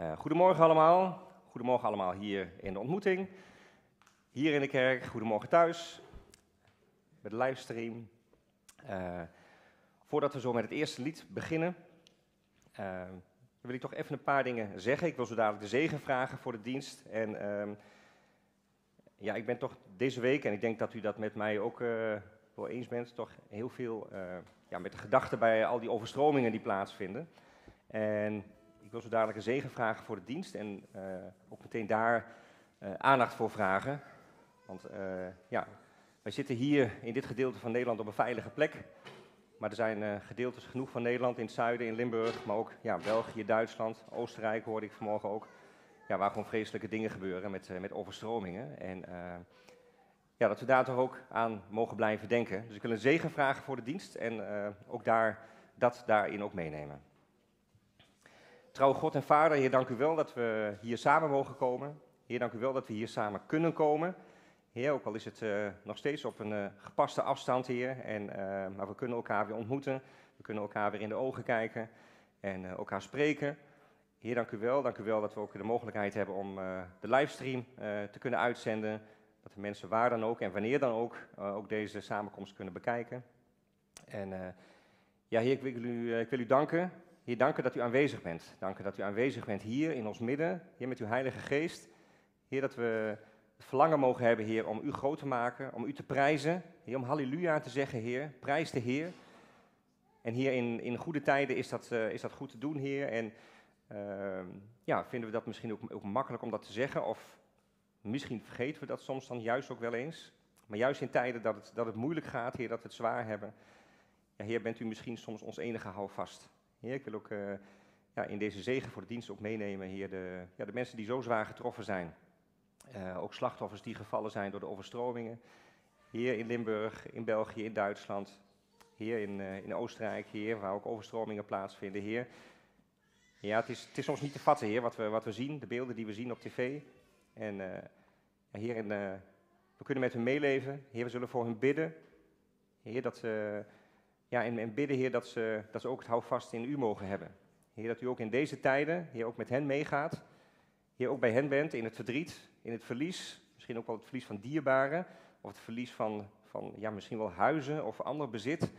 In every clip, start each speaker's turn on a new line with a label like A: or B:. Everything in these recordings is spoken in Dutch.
A: Uh, goedemorgen allemaal. Goedemorgen allemaal hier in de ontmoeting. Hier in de kerk. Goedemorgen thuis. Met de livestream. Uh, voordat we zo met het eerste lied beginnen, uh, wil ik toch even een paar dingen zeggen. Ik wil zo dadelijk de zegen vragen voor de dienst. En uh, ja, ik ben toch deze week, en ik denk dat u dat met mij ook wel eens bent, toch heel veel ja, met de gedachten bij al die overstromingen die plaatsvinden. En ik wil zo dadelijk een zegen vragen voor de dienst en uh, ook meteen daar uh, aandacht voor vragen. Want uh, ja, wij zitten hier in dit gedeelte van Nederland op een veilige plek. Maar er zijn gedeeltes genoeg van Nederland in het zuiden, in Limburg, maar ook ja, België, Duitsland, Oostenrijk hoorde ik vanmorgen ook. Ja, waar gewoon vreselijke dingen gebeuren met, met overstromingen. En ja, dat we daar toch ook aan mogen blijven denken. Dus ik wil een zegen vragen voor de dienst en ook daar, dat daarin ook meenemen. Trouwe God en Vader, Heer, dank u wel dat we hier samen mogen komen. Heer, dank u wel dat we hier samen kunnen komen. Heer, ook al is het uh, nog steeds op een uh, gepaste afstand, Heer. En, uh, maar we kunnen elkaar weer ontmoeten. We kunnen elkaar weer in de ogen kijken en elkaar spreken. Heer, dank u wel. Dank u wel dat we ook de mogelijkheid hebben om de livestream te kunnen uitzenden. Dat de mensen waar dan ook en wanneer dan ook, ook deze samenkomst kunnen bekijken. En ja, Heer, ik wil u, ik wil u danken Heer, dank dat u aanwezig bent. Dank dat u aanwezig bent hier in ons midden. Heer, met uw Heilige Geest. Heer, dat we het verlangen mogen hebben, Heer, om u groot te maken, om u te prijzen. Heer, om halleluja te zeggen, Heer. Prijs de Heer. En hier in, in goede tijden is dat, uh, is dat goed te doen, Heer. En uh, ja, vinden we dat misschien ook, ook makkelijk om dat te zeggen. Of misschien vergeten we dat soms dan juist ook wel eens. Maar juist in tijden dat het, dat het moeilijk gaat, Heer, dat we het zwaar hebben. Ja, Heer, bent u misschien soms ons enige houvast. Heer, ik wil ook uh, ja, in deze zegen voor de dienst ook meenemen, Heer, de, ja, de mensen die zo zwaar getroffen zijn. Uh, ook slachtoffers die gevallen zijn door de overstromingen. Hier in Limburg, in België, in Duitsland. Hier in, uh, in Oostenrijk, Heer, waar ook overstromingen plaatsvinden, Heer. Ja, het is, het is soms niet te vatten, Heer, wat we, wat we zien, de beelden die we zien op tv. En uh, Heer, we kunnen met hun meeleven. Heer, we zullen voor hun bidden. Heer, dat ze ja, en, en bidden, Heer, dat ze, dat ze ook het houvast in u mogen hebben. Heer, dat u ook in deze tijden, Heer, ook met hen meegaat. Heer, ook bij hen bent in het verdriet, in het verlies. Misschien ook wel het verlies van dierbaren. Of het verlies van, van ja, misschien wel huizen of ander bezit.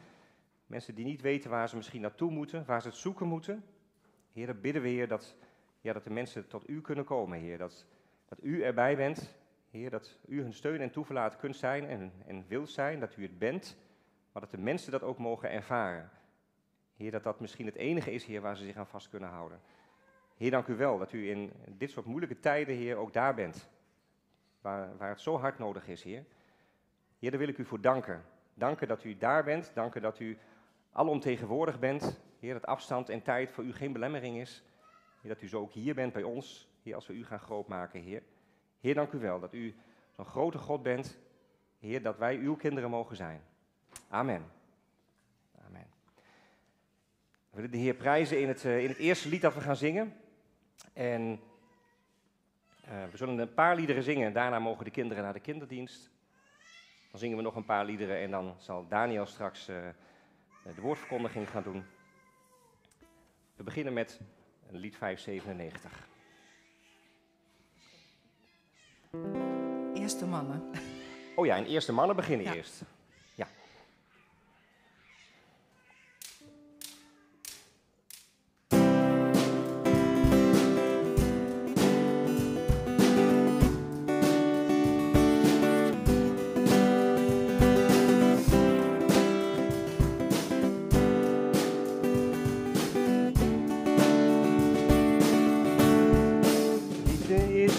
A: Mensen die niet weten waar ze misschien naartoe moeten, waar ze het zoeken moeten. Heer, dat bidden we, Heer, dat, ja, dat de mensen tot u kunnen komen, Heer. Dat, dat u erbij bent, Heer, dat u hun steun en toeverlaat kunt zijn en, en wilt zijn, dat u het bent maar dat de mensen dat ook mogen ervaren. Heer, dat dat misschien het enige is, Heer, waar ze zich aan vast kunnen houden. Heer, dank u wel dat u in dit soort moeilijke tijden, Heer, ook daar bent. Waar, waar het zo hard nodig is, Heer. Heer, daar wil ik u voor danken. Danken dat u daar bent. Danken dat u alomtegenwoordig bent. Heer, dat afstand en tijd voor u geen belemmering is. Heer, dat u zo ook hier bent bij ons. Heer, als we u gaan groot maken, Heer. Heer, dank u wel dat u zo'n grote God bent. Heer, dat wij uw kinderen mogen zijn. Amen. Amen. We willen de Heer prijzen in het, uh, in het eerste lied dat we gaan zingen. En uh, we zullen een paar liederen zingen. Daarna mogen de kinderen naar de kinderdienst. Dan zingen we nog een paar liederen en dan zal Daniel straks uh, de woordverkondiging gaan doen. We beginnen met lied 597.
B: Eerste mannen.
A: Oh ja, en eerste mannen beginnen ja. eerst.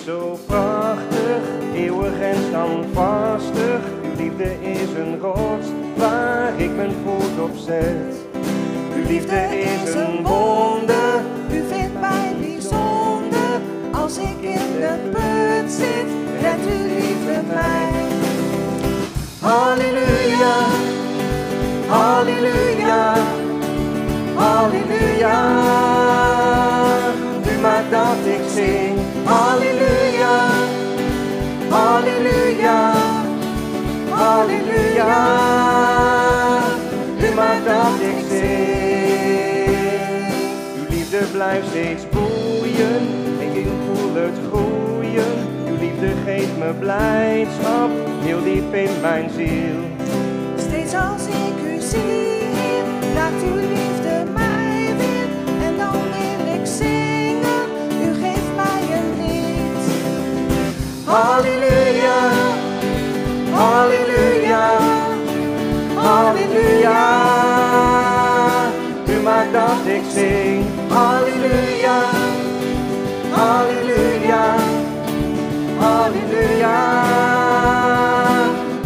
A: Zo prachtig, eeuwig en standvastig. Uw liefde is een rots waar ik mijn voet op zet.
C: Uw liefde is een wonder, u vindt mij bijzonder. Als ik in de put zit, redt uw liefde mij. Halleluja, halleluja, halleluja. U maakt dat ik zing. Halleluja, halleluja, halleluja. U maakt dat ik zing.
A: Uw liefde blijft steeds boeien, het groeien. Uw liefde geeft me blijdschap, heel diep in mijn ziel.
C: Steeds als ik u zie, raakt uw liefde
A: Halleluja, halleluja, halleluja. U maakt dat ik zing, halleluja, halleluja, halleluja.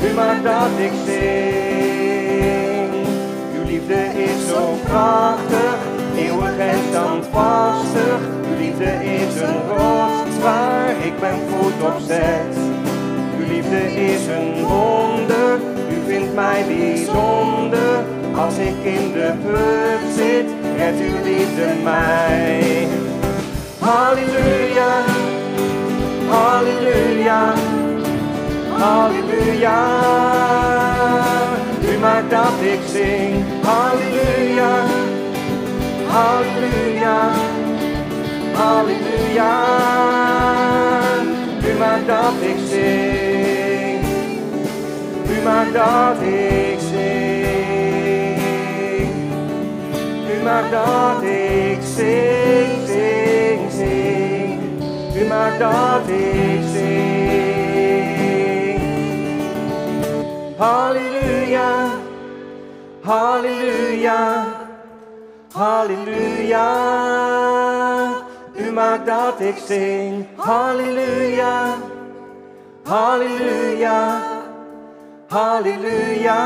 A: U maakt dat ik zing. Uw liefde is zo krachtig, eeuwig en standvastig. Uw liefde is een rots waar ik mijn voet op zet. Uw liefde is een wonder, u vindt mij bijzonder. Als ik in de put zit, redt uw liefde mij. Halleluja, halleluja, halleluja. U maakt dat ik zing, halleluja, halleluja, halleluja. Maakt dat ik zing, u maakt dat ik zing. U maakt dat ik zing, zing, zing. U maakt dat ik zing. Halleluja, halleluja, halleluja. Maakt dat ik zing. Halleluja, halleluja, halleluja.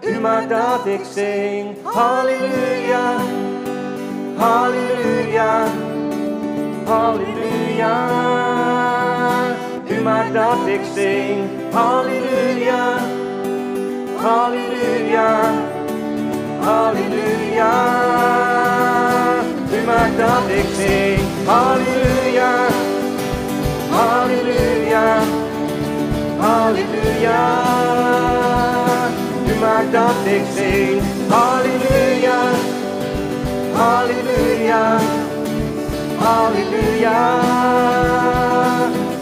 A: U maakt dat ik zing. Halleluja, halleluja, halleluja. U maakt dat ik zing. Halleluja, halleluja, halleluja. U maakt dat ik zing. Halleluja, halleluja, halleluja. U maakt dat ik zing. Halleluja, halleluja, halleluja.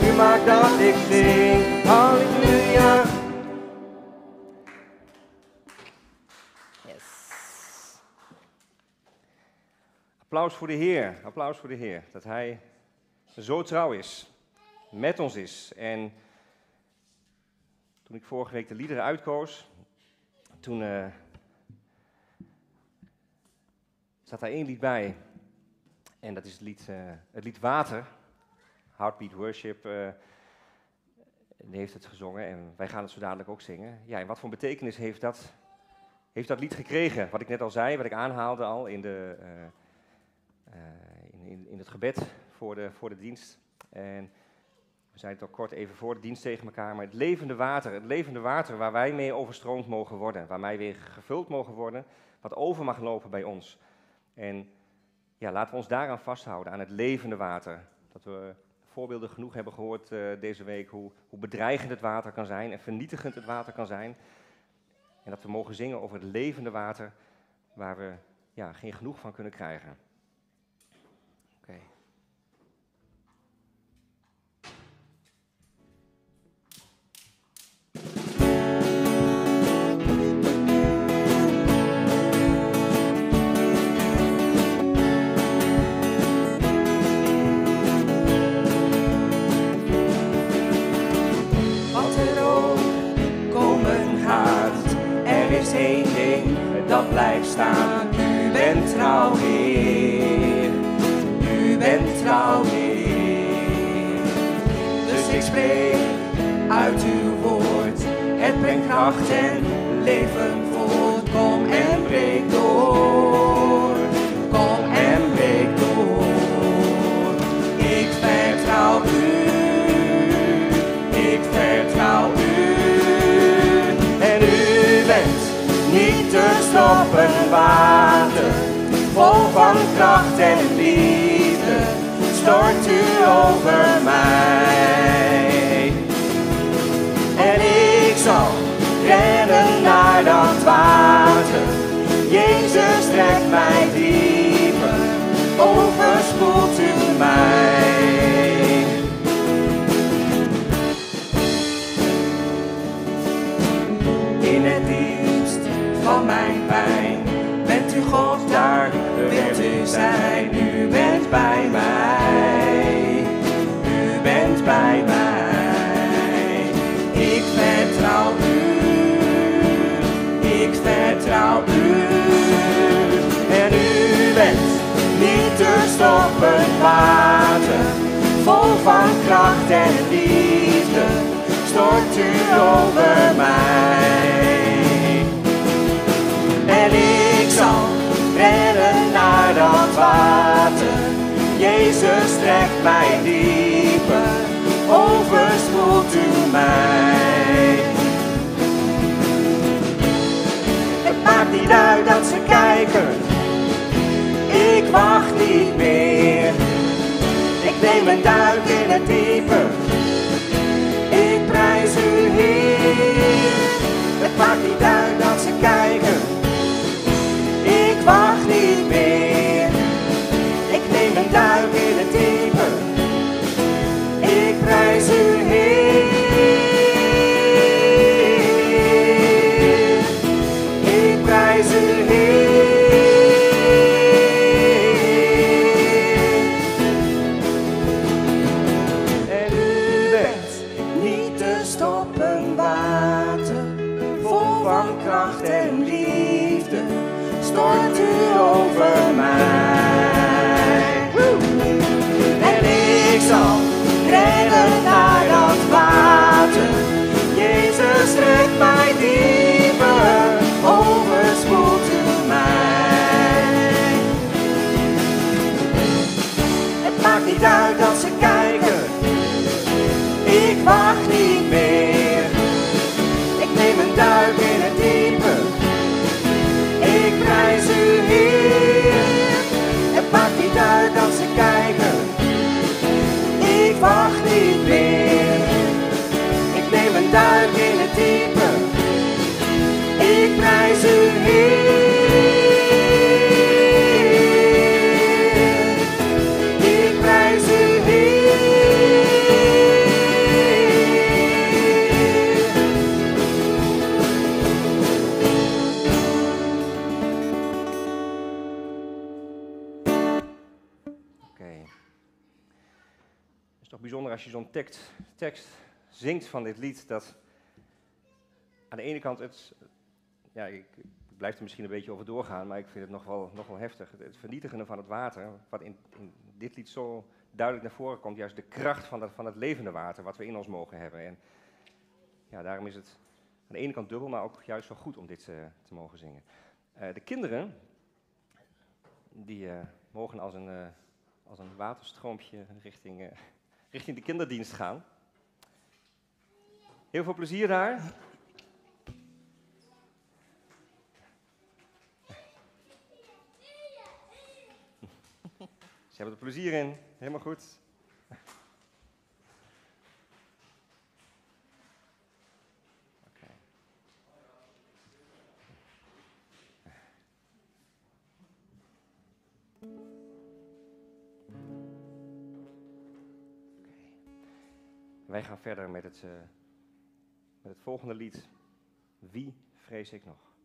A: U maakt dat ik zing. Halleluja. Applaus voor de Heer, applaus voor de Heer. Dat Hij zo trouw is, met ons is. En toen ik vorige week de liederen uitkoos, toen eh zat daar één lied bij. En dat is het lied, eh, het lied Water. Heartbeat Worship. eh, die heeft het gezongen en wij gaan het zo dadelijk ook zingen. Ja, en wat voor betekenis heeft dat, heeft dat lied gekregen? Wat ik net al zei, wat ik aanhaalde al in, de, in, in, in het gebed voor de, voor de dienst. En we zeiden het al kort even voor de dienst tegen elkaar, maar het levende water, het levende water waar wij mee overstroomd mogen worden, waar wij weer gevuld mogen worden, wat over mag lopen bij ons. En ja, laten we ons daaraan vasthouden, aan het levende water. Dat we voorbeelden genoeg hebben gehoord eh, deze week, hoe, hoe bedreigend het water kan zijn en vernietigend het water kan zijn. En dat we mogen zingen over het levende water, waar we ja, geen genoeg van kunnen krijgen.
B: U bent trouw, Heer. U bent trouw, Heer. Dus ik spreek uit uw woord. Het brengt kracht en leven
A: het water, vol van kracht en liefde, stort u over mij. En ik zal rennen naar dat water, Jezus trekt mij dieper, overspoelt u mij.
B: in het duister van mijn pijn zijn. U bent bij mij. U bent bij mij. Ik vertrouw u. Ik vertrouw u. En u bent niet te stoppen water. Vol van kracht en liefde. Stort u over mij. Jezus trekt mij dieper, overspoelt u mij. Het maakt niet uit dat ze kijken, ik wacht niet meer. Ik neem een duik in het diepe, ik prijs u Heer. Het maakt niet uit dat
A: zingt van dit lied, dat aan de ene kant het, ja, ik, blijf er misschien een beetje over doorgaan, maar ik vind het nog wel, nog wel heftig. Het, vernietigen van het water, wat in, in dit lied zo duidelijk naar voren komt, juist de kracht van, van het levende water, wat we in ons mogen hebben. En ja, daarom is het aan de ene kant dubbel, maar ook juist wel goed om dit eh, te mogen zingen. Eh, de kinderen, die eh, mogen als een, als een waterstroompje richting, richting de kinderdienst gaan. Heel veel plezier daar. Ze hebben er plezier in, helemaal goed. Wij gaan verder met het, eh, met het volgende lied. Wie vrees ik nog?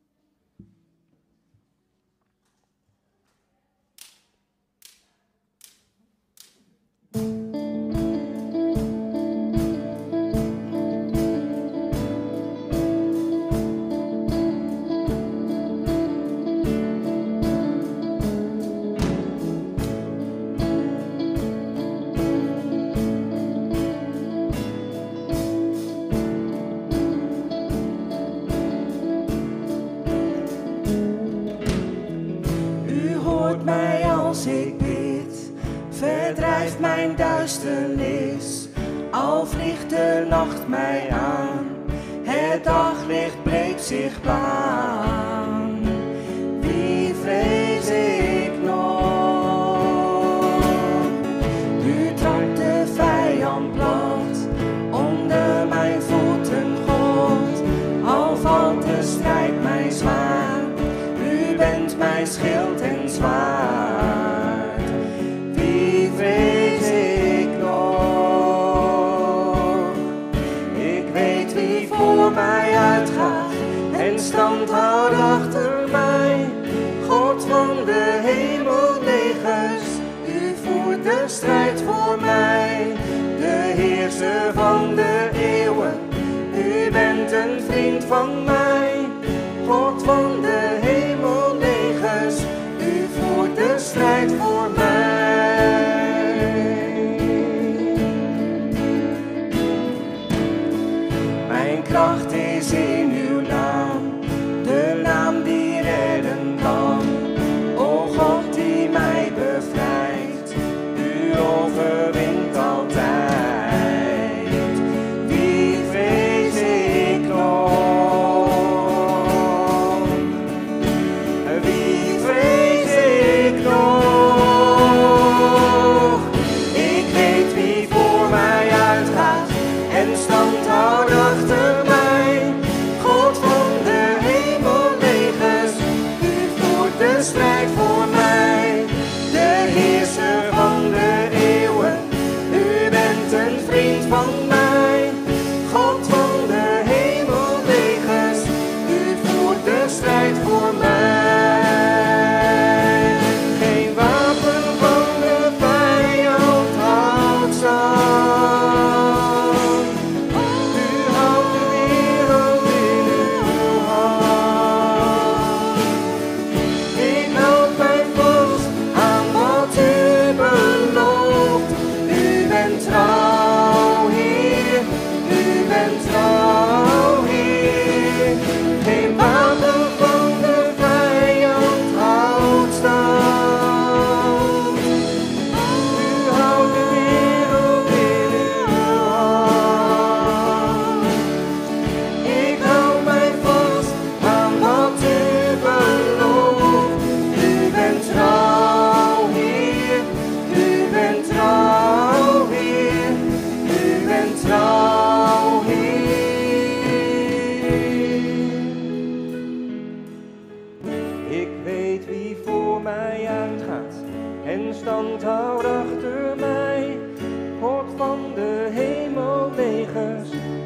A: curse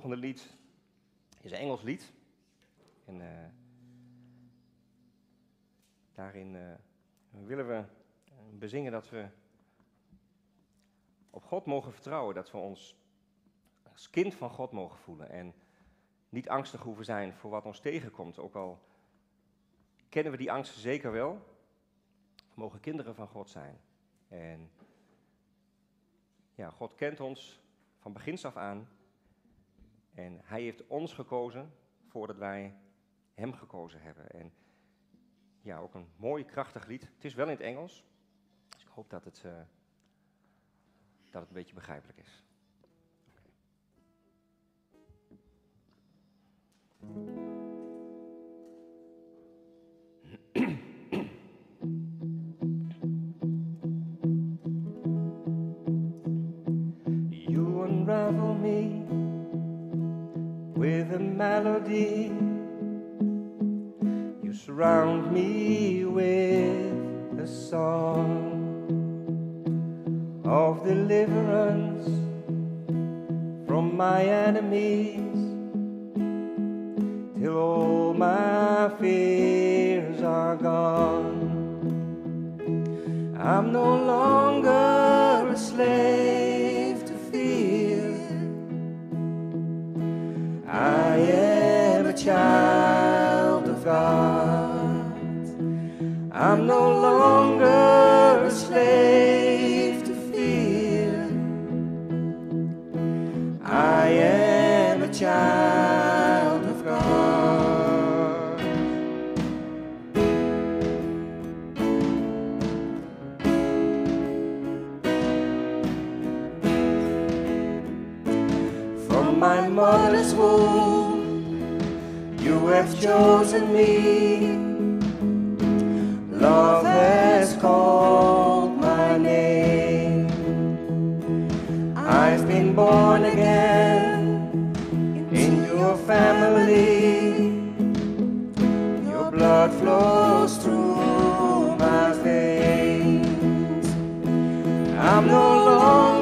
A: volgende lied is een Engels lied. En eh, daarin eh, willen we eh, bezingen dat we op God mogen vertrouwen. Dat we ons als kind van God mogen voelen. En niet angstig hoeven zijn voor wat ons tegenkomt. Ook al kennen we die angsten zeker wel. We mogen kinderen van God zijn. En ja, God kent ons van begins af aan. En hij heeft ons gekozen voordat wij hem gekozen hebben. En ja, ook een mooi, krachtig lied. Het is wel in het Engels. Dus ik hoop dat het, eh, dat het een beetje begrijpelijk is.
B: the melody you surround me with a song of deliverance from my enemies till all my fears are gone. I'm no longer a slave. child of God. I'm no longer a slave to fear. I am a child of God. From my mother's womb have chosen me. Love has called my name. I've been born again in your family. Your blood flows through my veins. I'm no longer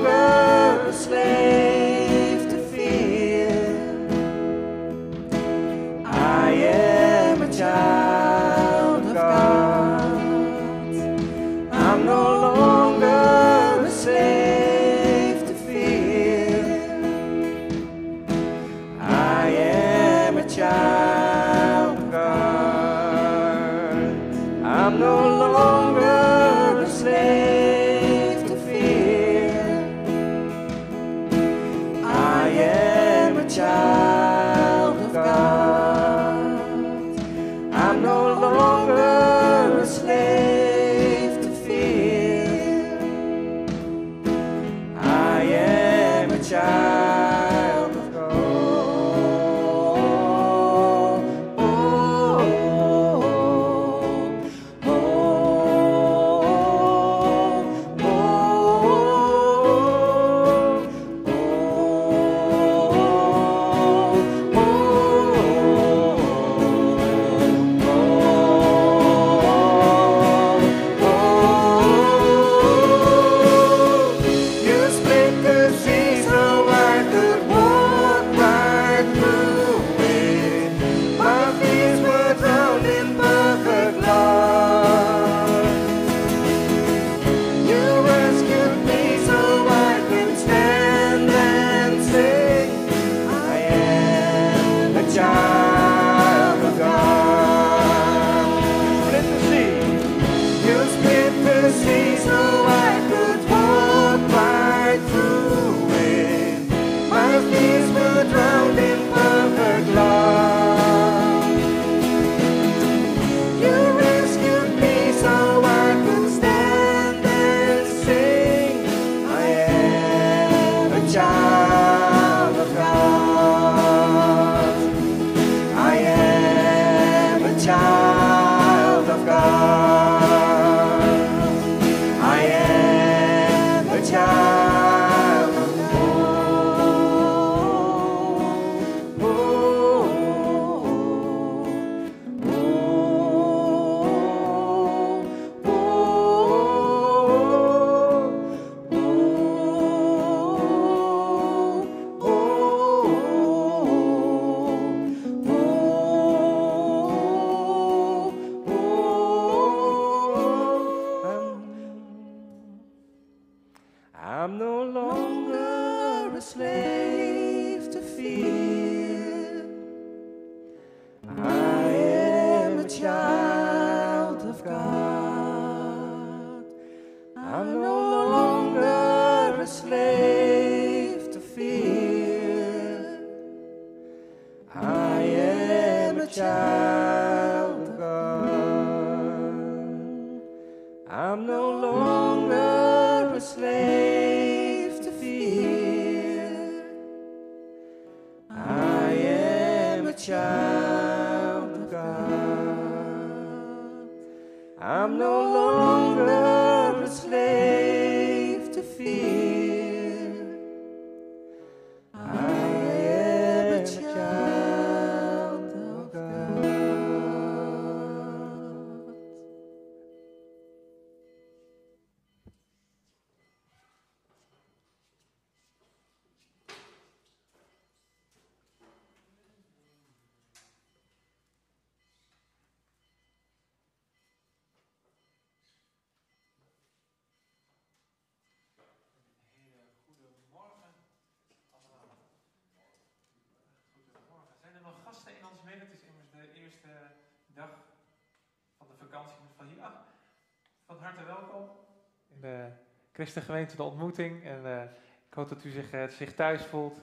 D: Christengemeente De Ontmoeting. En eh, ik hoop dat u zich, eh, zich thuis voelt.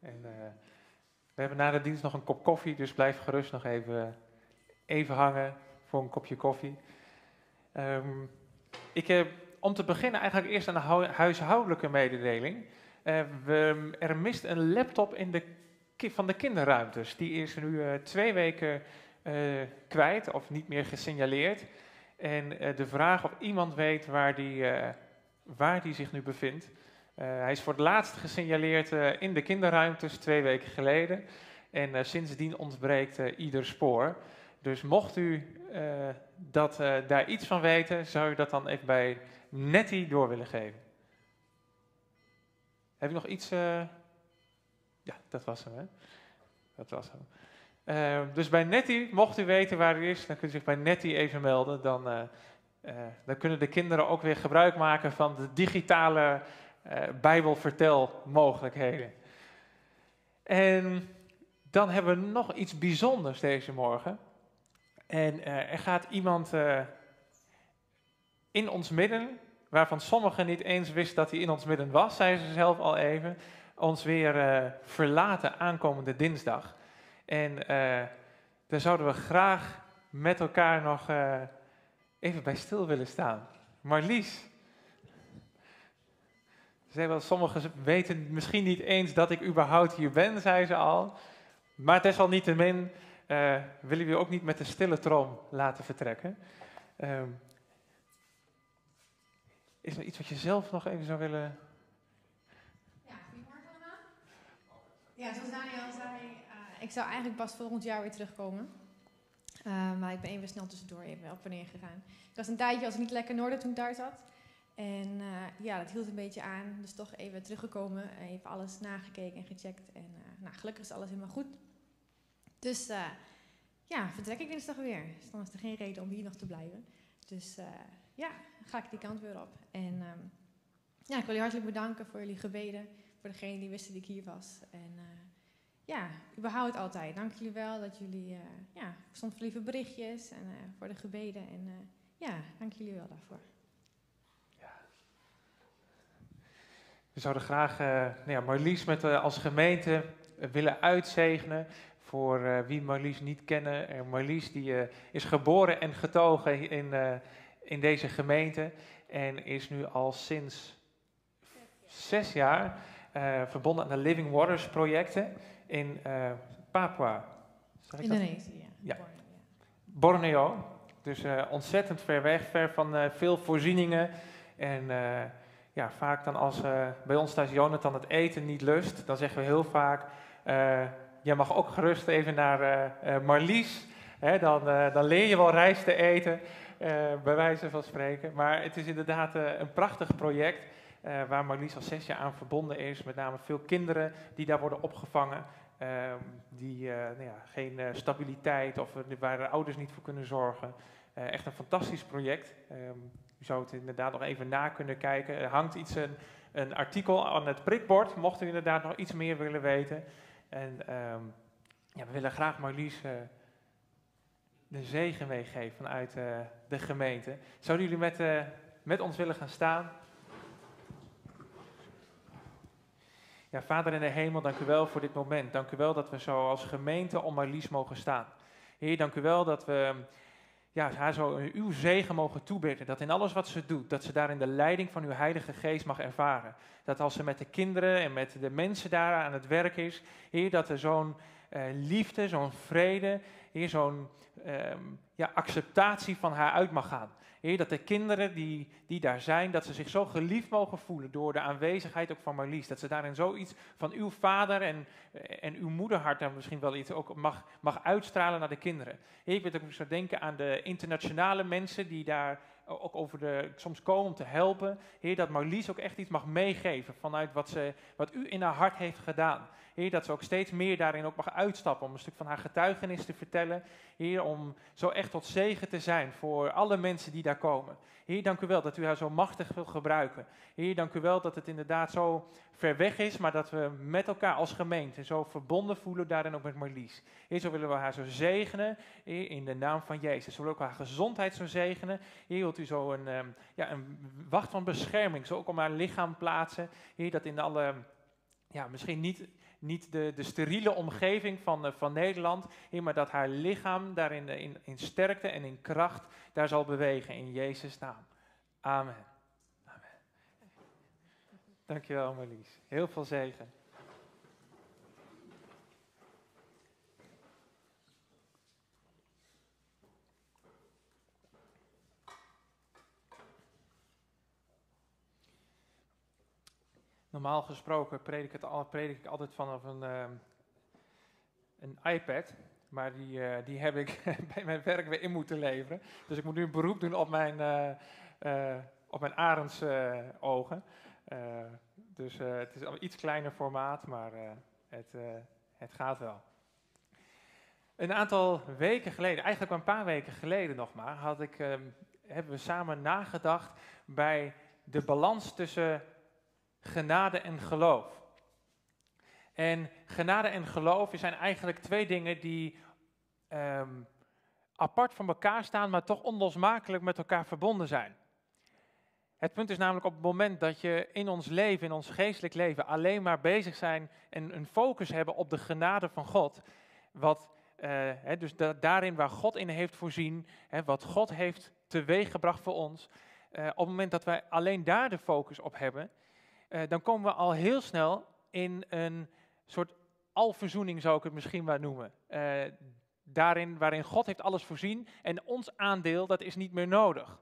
D: En, eh, we hebben na de dienst nog een kop koffie, dus blijf gerust nog even, even hangen voor een kopje koffie. Ehm, ik heb om te beginnen eigenlijk eerst hu- huishoudelijke mededeling. We, er mist een laptop in de, van de kinderruimtes. Die is nu twee weken kwijt of niet meer gesignaleerd. En de vraag of iemand weet waar die, waar die zich nu bevindt. Eh, hij is voor het laatst gesignaleerd eh, in de kinderruimtes twee weken geleden. En eh, sindsdien ontbreekt ieder spoor. Dus mocht u dat, daar iets van weten, zou u dat dan even bij Nettie door willen geven. Heb je nog iets? Ja, dat was hem, hè? Dat was hem. Dus bij Nettie, mocht u weten waar u is, dan kunt u zich bij Nettie even melden. Dan, dan kunnen de kinderen ook weer gebruik maken van de digitale eh Bijbelvertelmogelijkheden. En dan hebben we nog iets bijzonders deze morgen. En eh, er gaat iemand eh, in ons midden, waarvan sommigen niet eens wisten dat hij in ons midden was, zei ze zelf al even, ons weer eh, verlaten aankomende dinsdag. En eh, daar zouden we graag met elkaar nog eh, even bij stil willen staan. Marlies. Zei wel, sommigen weten misschien niet eens dat ik überhaupt hier ben, zei ze al. Maar desalniettemin eh willen we ook niet met de stille trom laten vertrekken. Ehm, is er iets wat je zelf nog even zou willen...
E: Ja, zoals Daniel zei, eh, ik zou eigenlijk pas volgend jaar weer terugkomen. Eh, maar ik ben even snel tussendoor even op en neer gegaan. Ik was een tijdje als niet lekker in orde toen ik daar zat. En eh, ja, dat hield een beetje aan. Dus toch even teruggekomen, even alles nagekeken en gecheckt. En eh, nou, gelukkig is alles helemaal goed. Dus ja, vertrek ik dinsdag weer. Dus dan is er geen reden om hier nog te blijven. Dus ja, ga ik die kant weer op. En ehm, ja, ik wil jullie hartelijk bedanken voor jullie gebeden. Voor degenen die wisten dat ik hier was. En ja, überhaupt altijd. Dank jullie wel dat jullie, eh ja, stond voor lieve berichtjes en eh, voor de gebeden. En eh, ja, dank jullie wel daarvoor.
D: We zouden graag eh, nou ja, Marlies met, eh, als gemeente willen uitzegenen. Voor eh, wie Marlies niet kennen. Marlies die, eh, is geboren en getogen in, eh, in deze gemeente. En is nu al sinds zes jaar eh, verbonden aan de Living Waters projecten in eh, Papua. Zeg ik?
E: Indonesië, ja.
D: Ja.
E: Borneo.
D: Dus eh, ontzettend ver weg, ver van eh, veel voorzieningen. En ja, vaak dan als bij ons thuis Jonathan het eten niet lust, dan zeggen we heel vaak, jij mag ook gerust even naar Marlies. Hè, dan, dan leer je wel rijst te eten, bij wijze van spreken. Maar het is inderdaad een prachtig project. Eh, waar Marlies al zes jaar aan verbonden is. Met name veel kinderen die daar worden opgevangen. ehm, die eh, nou ja, geen eh, stabiliteit of eh, waar de ouders niet voor kunnen zorgen. Eh, echt een fantastisch project. Ehm, u zou het inderdaad nog even na kunnen kijken. Er hangt iets, een, een artikel aan het prikbord, mocht u inderdaad nog iets meer willen weten. En ehm, ja, we willen graag Marlies eh, de zegen meegeven vanuit eh, de gemeente. Zouden jullie met, eh, met ons willen gaan staan? Ja, Vader in de hemel, dank u wel voor dit moment. Dank u wel dat we zo als gemeente om Marlies mogen staan. Heer, dank u wel dat we ja, haar zo uw zegen mogen toebidden. Dat in alles wat ze doet, dat ze daarin de leiding van uw Heilige Geest mag ervaren. Dat als ze met de kinderen en met de mensen daar aan het werk is, Heer, dat er zo'n eh, liefde, zo'n vrede, Heer, zo'n ehm, ja, acceptatie van haar uit mag gaan. Heer, dat de kinderen die, die daar zijn, dat ze zich zo geliefd mogen voelen door de aanwezigheid ook van Marlies. Dat ze daarin zoiets van uw vader en, en uw moederhart daar misschien wel iets ook mag, mag uitstralen naar de kinderen. Heer, ik wil ook zo denken aan de internationale mensen die daar ook over de, soms komen om te helpen. Heer, dat Marlies ook echt iets mag meegeven vanuit wat, ze, wat u in haar hart heeft gedaan. Heer, dat ze ook steeds meer daarin ook mag uitstappen om een stuk van haar getuigenis te vertellen. Heer, om zo echt tot zegen te zijn voor alle mensen die daar komen. Heer, dank u wel dat u haar zo machtig wil gebruiken. Heer, dank u wel dat het inderdaad zo ver weg is, maar dat we met elkaar als gemeente zo verbonden voelen daarin ook met Marlies. Heer, zo willen we haar zo zegenen, in de naam van Jezus. Zo willen we ook haar gezondheid zo zegenen. Heer, wilt u zo een, ehm, ja, een wacht van bescherming, zo ook om haar lichaam plaatsen. Heer, dat in alle, ja, misschien niet niet de, de steriele omgeving van, eh, van Nederland, maar dat haar lichaam daarin eh, in, in sterkte en in kracht daar zal bewegen in Jezus' naam. Amen. Amen. Dankjewel Marlies. Heel veel zegen. Normaal gesproken predik, het, predik ik altijd vanaf een, ehm, een iPad. Maar die, eh, die heb ik bij mijn werk weer in moeten leveren. Dus ik moet nu een beroep doen op mijn, eh op mijn arends ogen. Eh, dus het is een iets kleiner formaat, maar het, het gaat wel. Een aantal weken geleden, eigenlijk een paar weken geleden nog maar, had ik, ehm, hebben we samen nagedacht bij de balans tussen genade en geloof. En genade en geloof zijn eigenlijk twee dingen die ehm, apart van elkaar staan, maar toch onlosmakelijk met elkaar verbonden zijn. Het punt is namelijk op het moment dat je in ons leven, in ons geestelijk leven, alleen maar bezig zijn en een focus hebben op de genade van God, wat, eh, dus da- daarin waar God in heeft voorzien, wat God heeft teweeggebracht voor ons, eh, op het moment dat wij alleen daar de focus op hebben, dan komen we al heel snel in een soort alverzoening, zou ik het misschien wel noemen. Eh, daarin waarin God heeft alles voorzien en ons aandeel, dat is niet meer nodig.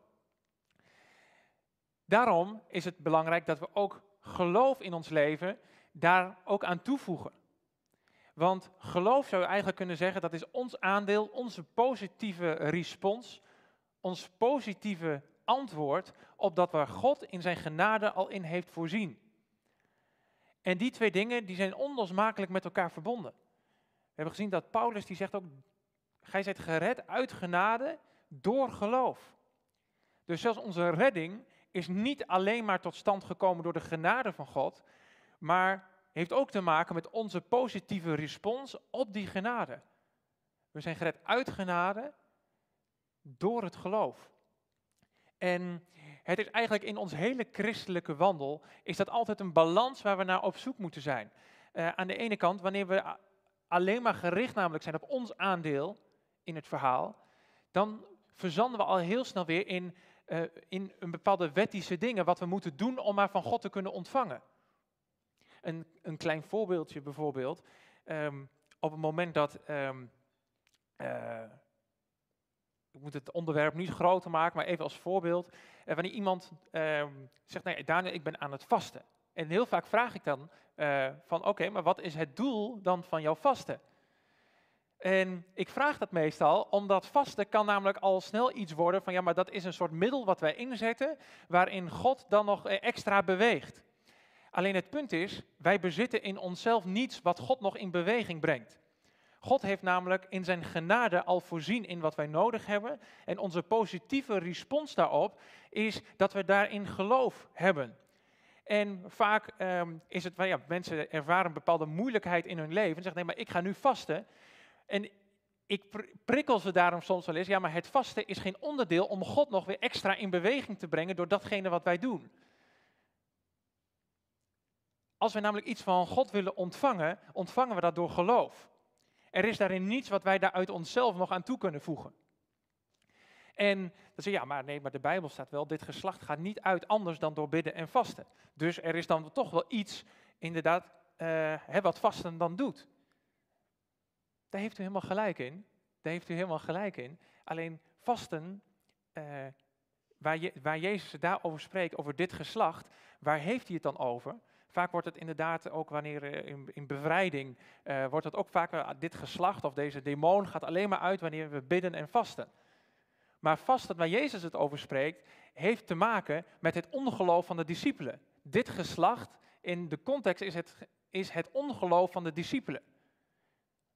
D: Daarom is het belangrijk dat we ook geloof in ons leven daar ook aan toevoegen. Want geloof zou je eigenlijk kunnen zeggen, dat is ons aandeel, onze positieve respons, ons positieve antwoord op dat waar God in zijn genade al in heeft voorzien. En die twee dingen die zijn onlosmakelijk met elkaar verbonden. We hebben gezien dat Paulus die zegt ook, gij zijt gered uit genade door geloof. Dus zelfs onze redding is niet alleen maar tot stand gekomen door de genade van God, maar heeft ook te maken met onze positieve respons op die genade. We zijn gered uit genade door het geloof. En het is eigenlijk in ons hele christelijke wandel, is dat altijd een balans waar we naar op zoek moeten zijn. Eh, aan de ene kant, wanneer we alleen maar gericht namelijk zijn op ons aandeel in het verhaal, dan verzanden we al heel snel weer in, eh, in een bepaalde wettische dingen, wat we moeten doen om maar van God te kunnen ontvangen. Een, een klein voorbeeldje bijvoorbeeld, ehm, op het moment dat ehm, eh, ik moet het onderwerp niet groter maken, maar even als voorbeeld. Eh, wanneer iemand ehm, zegt, nee, Daniel, ik ben aan het vasten. En heel vaak vraag ik dan eh, van, oké, maar wat is het doel dan van jouw vasten? En ik vraag dat meestal, omdat vasten kan namelijk al snel iets worden van, ja, maar dat is een soort middel wat wij inzetten, waarin God dan nog eh, extra beweegt. Alleen het punt is, wij bezitten in onszelf niets wat God nog in beweging brengt. God heeft namelijk in zijn genade al voorzien in wat wij nodig hebben. En onze positieve respons daarop is dat we daarin geloof hebben. En vaak ehm, is het, ja, mensen ervaren bepaalde moeilijkheid in hun leven. En zeggen, nee, maar ik ga nu vasten. En ik pr- prikkel ze daarom soms wel eens, ja, maar het vasten is geen onderdeel om God nog weer extra in beweging te brengen door datgene wat wij doen. Als we namelijk iets van God willen ontvangen, ontvangen we dat door geloof. Er is daarin niets wat wij daar uit onszelf nog aan toe kunnen voegen. En dan zeg je, ja, maar nee, maar de Bijbel staat wel, dit geslacht gaat niet uit anders dan door bidden en vasten. Dus er is dan toch wel iets, inderdaad, eh, wat vasten dan doet. Daar heeft u helemaal gelijk in. Daar heeft u helemaal gelijk in. Alleen vasten, eh, waar, je, waar Jezus daarover spreekt, over dit geslacht, waar heeft hij het dan over? Vaak wordt het inderdaad ook wanneer eh, in, in bevrijding, eh, wordt het ook vaak, eh, dit geslacht of deze demon gaat alleen maar uit wanneer we bidden en vasten. Maar vasten, waar Jezus het over spreekt, heeft te maken met het ongeloof van de discipelen. Dit geslacht, in de context is het, is het ongeloof van de discipelen.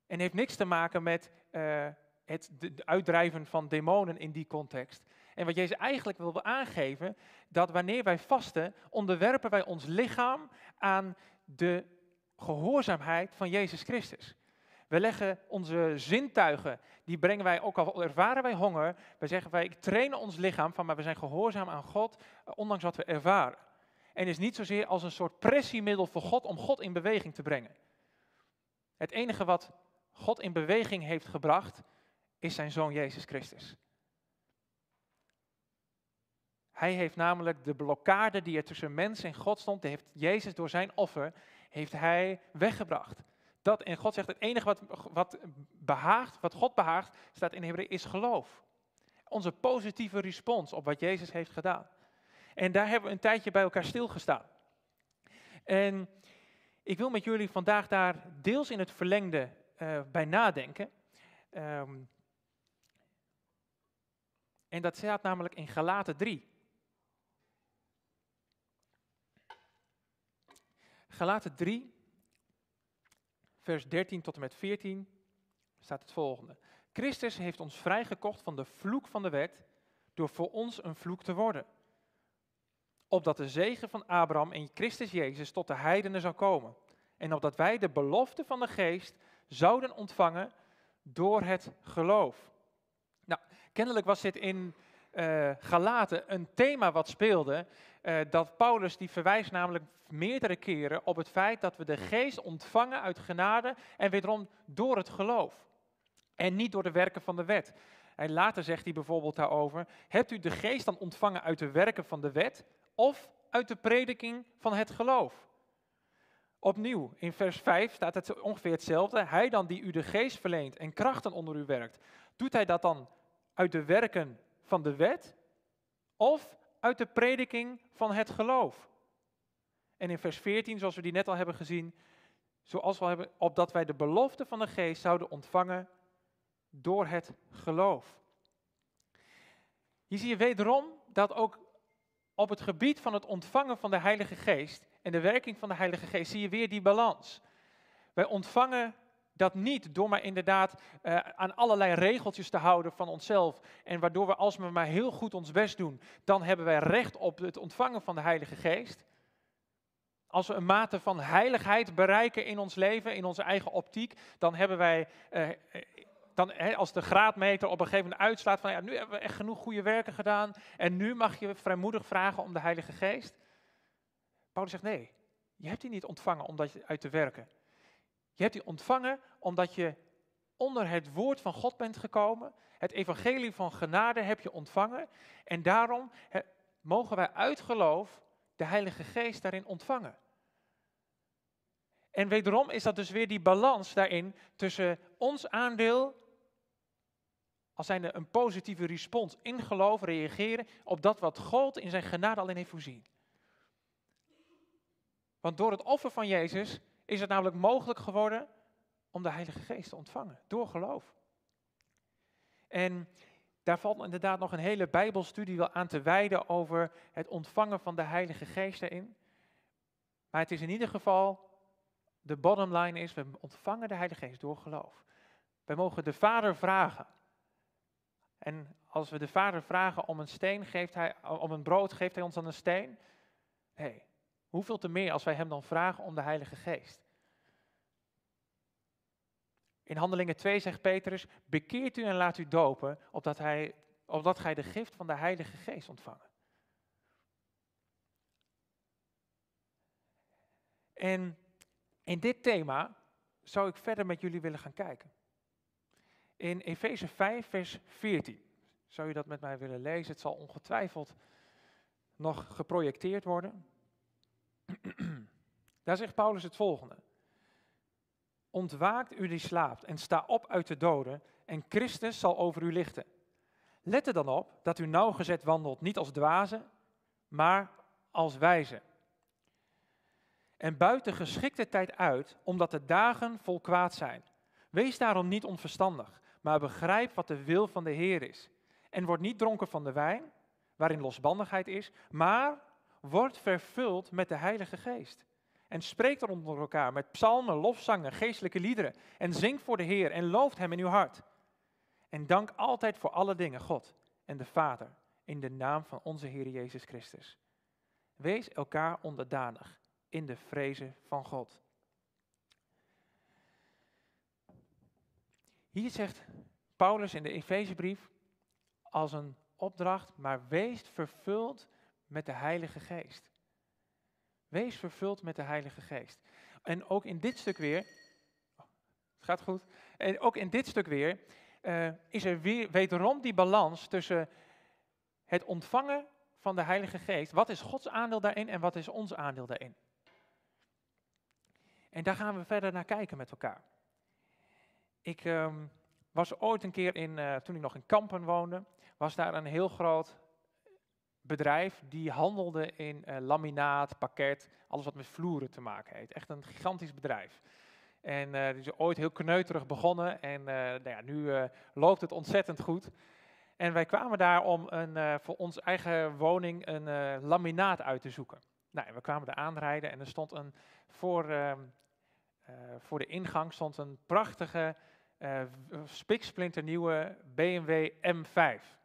D: En heeft niks te maken met eh, het uitdrijven van demonen in die context. En wat Jezus eigenlijk wil aangeven, dat wanneer wij vasten, onderwerpen wij ons lichaam aan de gehoorzaamheid van Jezus Christus. We leggen onze zintuigen, die brengen wij, ook al ervaren wij honger, wij zeggen wij, trainen ons lichaam van, maar we zijn gehoorzaam aan God, eh, ondanks wat we ervaren. En is niet zozeer als een soort pressiemiddel voor God om God in beweging te brengen. Het enige wat God in beweging heeft gebracht, is zijn zoon Jezus Christus. Hij heeft namelijk de blokkade die er tussen mens en God stond, die heeft Jezus door zijn offer, heeft hij weggebracht. Dat, en God zegt, het enige wat, wat behaagt, wat God behaagt, staat in Hebreeën, is geloof. Onze positieve respons op wat Jezus heeft gedaan. En daar hebben we een tijdje bij elkaar stilgestaan. En ik wil met jullie vandaag daar deels in het verlengde eh, bij nadenken. Ehm, en dat staat namelijk in Galaten 3. Galaten 3, vers 13 tot en met 14 staat het volgende. Christus heeft ons vrijgekocht van de vloek van de wet door voor ons een vloek te worden. Opdat de zegen van Abraham in Christus Jezus tot de heidenen zou komen. En opdat wij de belofte van de geest zouden ontvangen door het geloof. Nou, kennelijk was dit in uh, Galaten een thema wat speelde. Uh, dat Paulus die verwijst namelijk meerdere keren op het feit dat we de geest ontvangen uit genade en wederom door het geloof. En niet door de werken van de wet. En later zegt hij bijvoorbeeld daarover: Hebt u de geest dan ontvangen uit de werken van de wet of uit de prediking van het geloof? Opnieuw, in vers 5 staat het ongeveer hetzelfde. Hij dan die u de geest verleent en krachten onder u werkt, doet hij dat dan uit de werken van de wet of uit de prediking van het geloof? En in vers 14, zoals we die net al hebben gezien, zoals we hebben, opdat wij de belofte van de geest zouden ontvangen door het geloof. Hier zie je wederom dat ook op het gebied van het ontvangen van de Heilige Geest en de werking van de Heilige Geest zie je weer die balans. Wij ontvangen dat niet door maar inderdaad uh, aan allerlei regeltjes te houden van onszelf. En waardoor we als we maar heel goed ons best doen, dan hebben wij recht op het ontvangen van de Heilige Geest. Als we een mate van heiligheid bereiken in ons leven, in onze eigen optiek, dan hebben wij uh, dan, als de graadmeter op een gegeven moment uitslaat van ja, nu hebben we echt genoeg goede werken gedaan en nu mag je vrijmoedig vragen om de Heilige Geest. Paulus zegt nee, je hebt die niet ontvangen omdat je uit te werken. Je hebt die ontvangen omdat je onder het woord van God bent gekomen. Het evangelie van genade heb je ontvangen en daarom mogen wij uit geloof de Heilige Geest daarin ontvangen. En wederom is dat dus weer die balans daarin tussen ons aandeel als zijnde een positieve respons in geloof reageren op dat wat God in zijn genade al in heeft voorzien. Want door het offer van Jezus is het namelijk mogelijk geworden om de Heilige Geest te ontvangen, door geloof. En daar valt inderdaad nog een hele Bijbelstudie wel aan te wijden over het ontvangen van de Heilige Geest erin. Maar het is in ieder geval, de bottom line is, we ontvangen de Heilige Geest door geloof. Wij mogen de Vader vragen en als we de vader vragen om een steen, geeft hij, om een brood, geeft hij ons dan een steen? Nee. Hoeveel te meer als wij hem dan vragen om de Heilige Geest? In Handelingen 2 zegt Petrus, bekeert u en laat u dopen, opdat, hij, opdat gij de gift van de Heilige Geest ontvangen. En in dit thema zou ik verder met jullie willen gaan kijken in Efeze 5, vers 14. Zou je dat met mij willen lezen? Het zal ongetwijfeld nog geprojecteerd worden. Daar zegt Paulus het volgende. Ontwaakt u die slaapt en sta op uit de doden en Christus zal over u lichten. Let er dan op dat u nauwgezet wandelt, niet als dwazen, maar als wijzen. En buiten geschikte tijd uit, omdat de dagen vol kwaad zijn. Wees daarom niet onverstandig, maar begrijp wat de wil van de Heer is. En word niet dronken van de wijn, waarin losbandigheid is, maar word vervuld met de Heilige Geest. En spreek er onder elkaar met psalmen, lofzangen, geestelijke liederen. En zing voor de Heer en looft Hem in uw hart. En dank altijd voor alle dingen God en de Vader in de naam van onze Heer Jezus Christus. Wees elkaar onderdanig in de vrezen van God. Hier zegt Paulus in de Efezebrief als een opdracht, maar wees vervuld met de Heilige Geest. Wees vervuld met de Heilige Geest. En ook in dit stuk weer, oh, het gaat goed, en ook in dit stuk weer uh, is er weer, wederom die balans tussen het ontvangen van de Heilige Geest, wat is Gods aandeel daarin en wat is ons aandeel daarin? En daar gaan we verder naar kijken met elkaar. Ik ehm, was ooit een keer in, eh, toen ik nog in Kampen woonde, was daar een heel groot bedrijf die handelde in eh, laminaat, pakket, alles wat met vloeren te maken heeft. Echt een gigantisch bedrijf. En eh, die is ooit heel kneuterig begonnen en eh, nou ja, nu loopt het ontzettend goed. En wij kwamen daar om een, voor onze eigen woning een laminaat uit te zoeken. Nou, en we kwamen daar aanrijden en er stond een, voor, ehm, eh, voor de ingang stond een prachtige, spiksplinternieuwe BMW M5.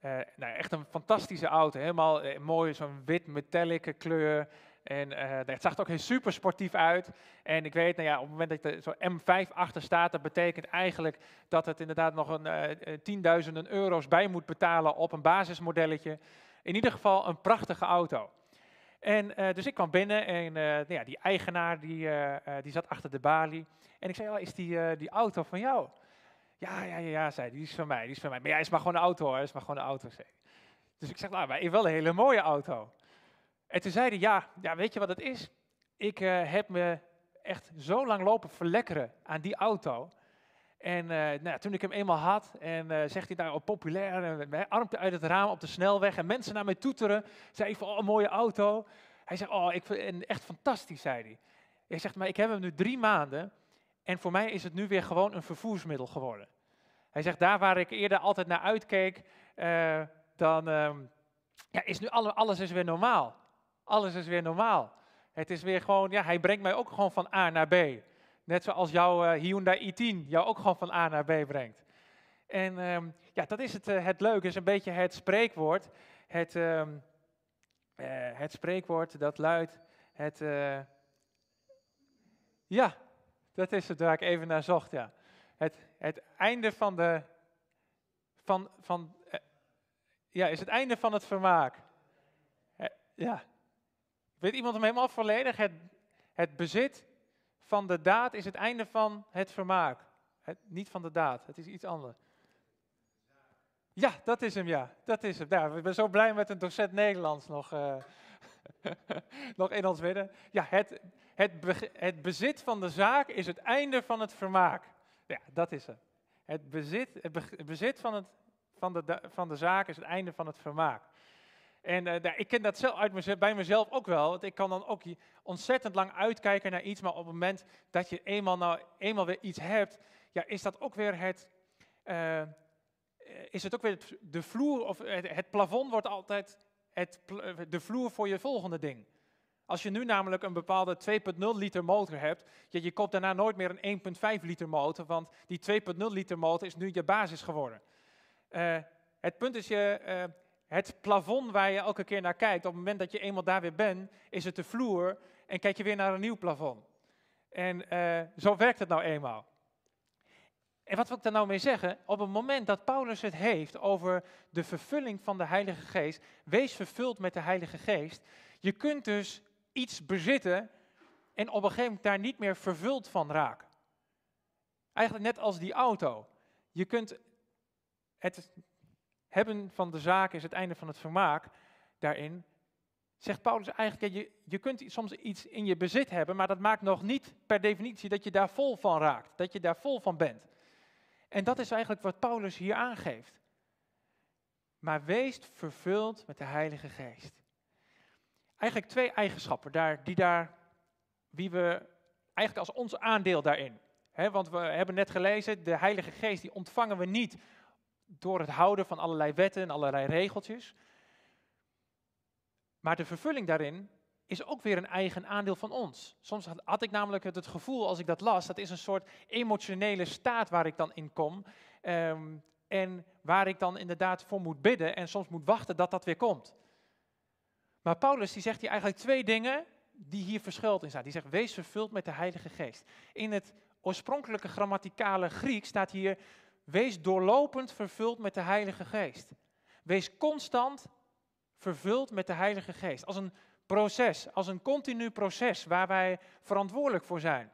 D: Eh, nou, echt een fantastische auto. Helemaal eh, mooi, zo'n wit metallic kleur. En eh, het zag er ook heel super sportief uit. En ik weet, nou ja, op het moment dat er zo'n M5 achter staat, dat betekent eigenlijk dat het inderdaad nog een tienduizenden euro's bij moet betalen op een basismodelletje. In ieder geval een prachtige auto. En dus ik kwam binnen en nou ja, die eigenaar die, die zat achter de balie. En ik zei, ja, is die, die auto van jou? Ja, ja, ja, ja, zei die is van mij, die is van mij. Maar ja, is maar gewoon een auto hoor, is maar gewoon een auto, zei. Dus ik zeg, nou, maar wel een hele mooie auto. En toen zei hij, ja, ja weet je wat het is? Ik eh, heb me echt zo lang lopen verlekkeren aan die auto. En eh, nou, toen ik hem eenmaal had, en eh, zegt hij nou oh, populair, en mijn uit het raam op de snelweg, en mensen naar mij toeteren, zei ik van, oh, een mooie auto. Hij zegt, oh, ik vind echt fantastisch, zei hij. Hij zegt, maar ik heb hem nu drie maanden, en voor mij is het nu weer gewoon een vervoersmiddel geworden. Hij zegt, daar waar ik eerder altijd naar uitkeek, eh, dan ehm, ja, is nu alle, alles is weer normaal. Alles is weer normaal. Het is weer gewoon, ja, hij brengt mij ook gewoon van A naar B. Net zoals jouw eh, Hyundai i10 jou ook gewoon van A naar B brengt. En ehm, ja, dat is het, eh, het leuke, is een beetje het spreekwoord. Het, ehm, eh, het spreekwoord dat luidt, het, ja, dat is het waar ik even naar zocht, ja. Het, het einde van de, van, van, eh, ja, is het einde van het vermaak. Eh, ja. Weet iemand hem helemaal volledig? Het, het bezit van de daad is het einde van het vermaak. Het, niet van de daad, het is iets anders. Ja, dat is hem, ja. Dat is hem. Ja, ik ben zo blij met een docent Nederlands nog, eh, nog in ons midden. Ja, het, het, het bezit van de zaak is het einde van het vermaak. Ja, dat is het. Het bezit, het be- het bezit van, het, van, de, van de zaak is het einde van het vermaak. En eh, ik ken dat zelf uit bij mezelf ook wel. Want ik kan dan ook ontzettend lang uitkijken naar iets. Maar op het moment dat je eenmaal, nou, eenmaal weer iets hebt, ja, is dat ook weer het. eh, is het ook weer de vloer of het, het plafond wordt altijd het, de vloer voor je volgende ding. Als je nu namelijk een bepaalde 2.0 liter motor hebt, je, je koopt daarna nooit meer een 1.5 liter motor, want die 2.0 liter motor is nu je basis geworden. Eh, het punt is, je, eh, het plafond waar je elke keer naar kijkt, op het moment dat je eenmaal daar weer bent, is het de vloer en kijk je weer naar een nieuw plafond. En eh, zo werkt het nou eenmaal. En wat wil ik daar nou mee zeggen? Op het moment dat Paulus het heeft over de vervulling van de Heilige Geest, wees vervuld met de Heilige Geest. Je kunt dus iets bezitten en op een gegeven moment daar niet meer vervuld van raken. Eigenlijk net als die auto. Je kunt het hebben van de zaak is het einde van het vermaak. Daarin zegt Paulus eigenlijk, je, je kunt soms iets in je bezit hebben, maar dat maakt nog niet per definitie dat je daar vol van raakt, dat je daar vol van bent. En dat is eigenlijk wat Paulus hier aangeeft. Maar wees vervuld met de Heilige Geest. Eigenlijk twee eigenschappen daar, die daar, wie we eigenlijk als ons aandeel daarin. Hè, want we hebben net gelezen, de Heilige Geest die ontvangen we niet door het houden van allerlei wetten en allerlei regeltjes. Maar de vervulling daarin is ook weer een eigen aandeel van ons. Soms had, ik namelijk het, het gevoel als ik dat las, dat is een soort emotionele staat waar ik dan in kom. ehm, en waar ik dan inderdaad voor moet bidden en soms moet wachten dat dat weer komt. Maar Paulus die zegt hier eigenlijk twee dingen die hier verschuild in staan. Die zegt, wees vervuld met de Heilige Geest. In het oorspronkelijke grammaticale Griek staat hier, wees doorlopend vervuld met de Heilige Geest. Wees constant vervuld met de Heilige Geest. Als een proces, als een continu proces waar wij verantwoordelijk voor zijn.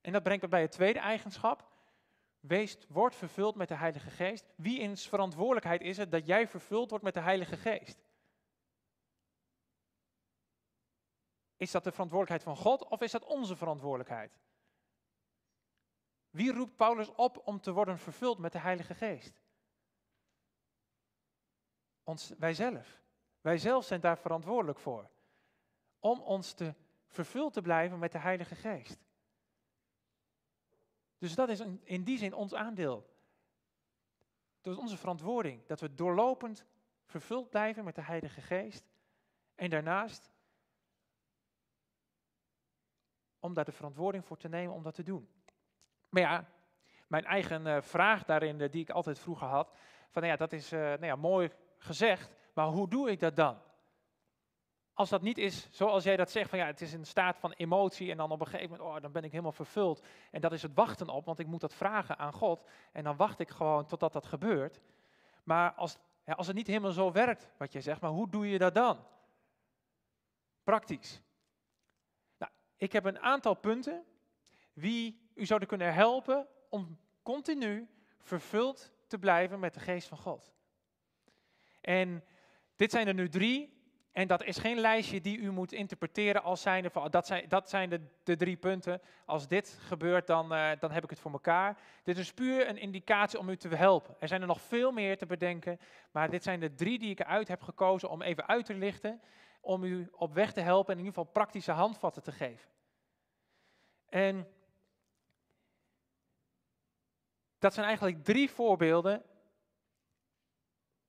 D: En dat brengt me bij het tweede eigenschap. Wees, word vervuld met de Heilige Geest. Wie in verantwoordelijkheid is het dat jij vervuld wordt met de Heilige Geest? Is dat de verantwoordelijkheid van God of is dat onze verantwoordelijkheid? Wie roept Paulus op om te worden vervuld met de Heilige Geest? Ons, wij zelf. Wij zelf zijn daar verantwoordelijk voor. Om ons te vervuld te blijven met de Heilige Geest. Dus dat is in die zin ons aandeel. Dat is onze verantwoording. Dat we doorlopend vervuld blijven met de Heilige Geest. En daarnaast om daar de verantwoording voor te nemen om dat te doen. Maar ja, mijn eigen eh, vraag daarin, eh, die ik altijd vroeger had, van nou ja, dat is eh, nou ja, mooi gezegd, maar hoe doe ik dat dan? Als dat niet is zoals jij dat zegt, van ja, het is een staat van emotie en dan op een gegeven moment, oh, dan ben ik helemaal vervuld. En dat is het wachten op, want ik moet dat vragen aan God en dan wacht ik gewoon totdat dat gebeurt. Maar als, ja, als het niet helemaal zo werkt, wat je zegt, maar hoe doe je dat dan? Praktisch. Ik heb een aantal punten wie u zouden kunnen helpen om continu vervuld te blijven met de geest van God. En dit zijn er nu drie. En dat is geen lijstje die u moet interpreteren als zijnde van, dat zijn, dat zijn de, de drie punten. Als dit gebeurt, dan, eh, dan heb ik het voor elkaar. Dit is puur een indicatie om u te helpen. Er zijn er nog veel meer te bedenken, maar dit zijn de drie die ik eruit heb gekozen om even uit te lichten. Om u op weg te helpen en in ieder geval praktische handvatten te geven. En dat zijn eigenlijk drie voorbeelden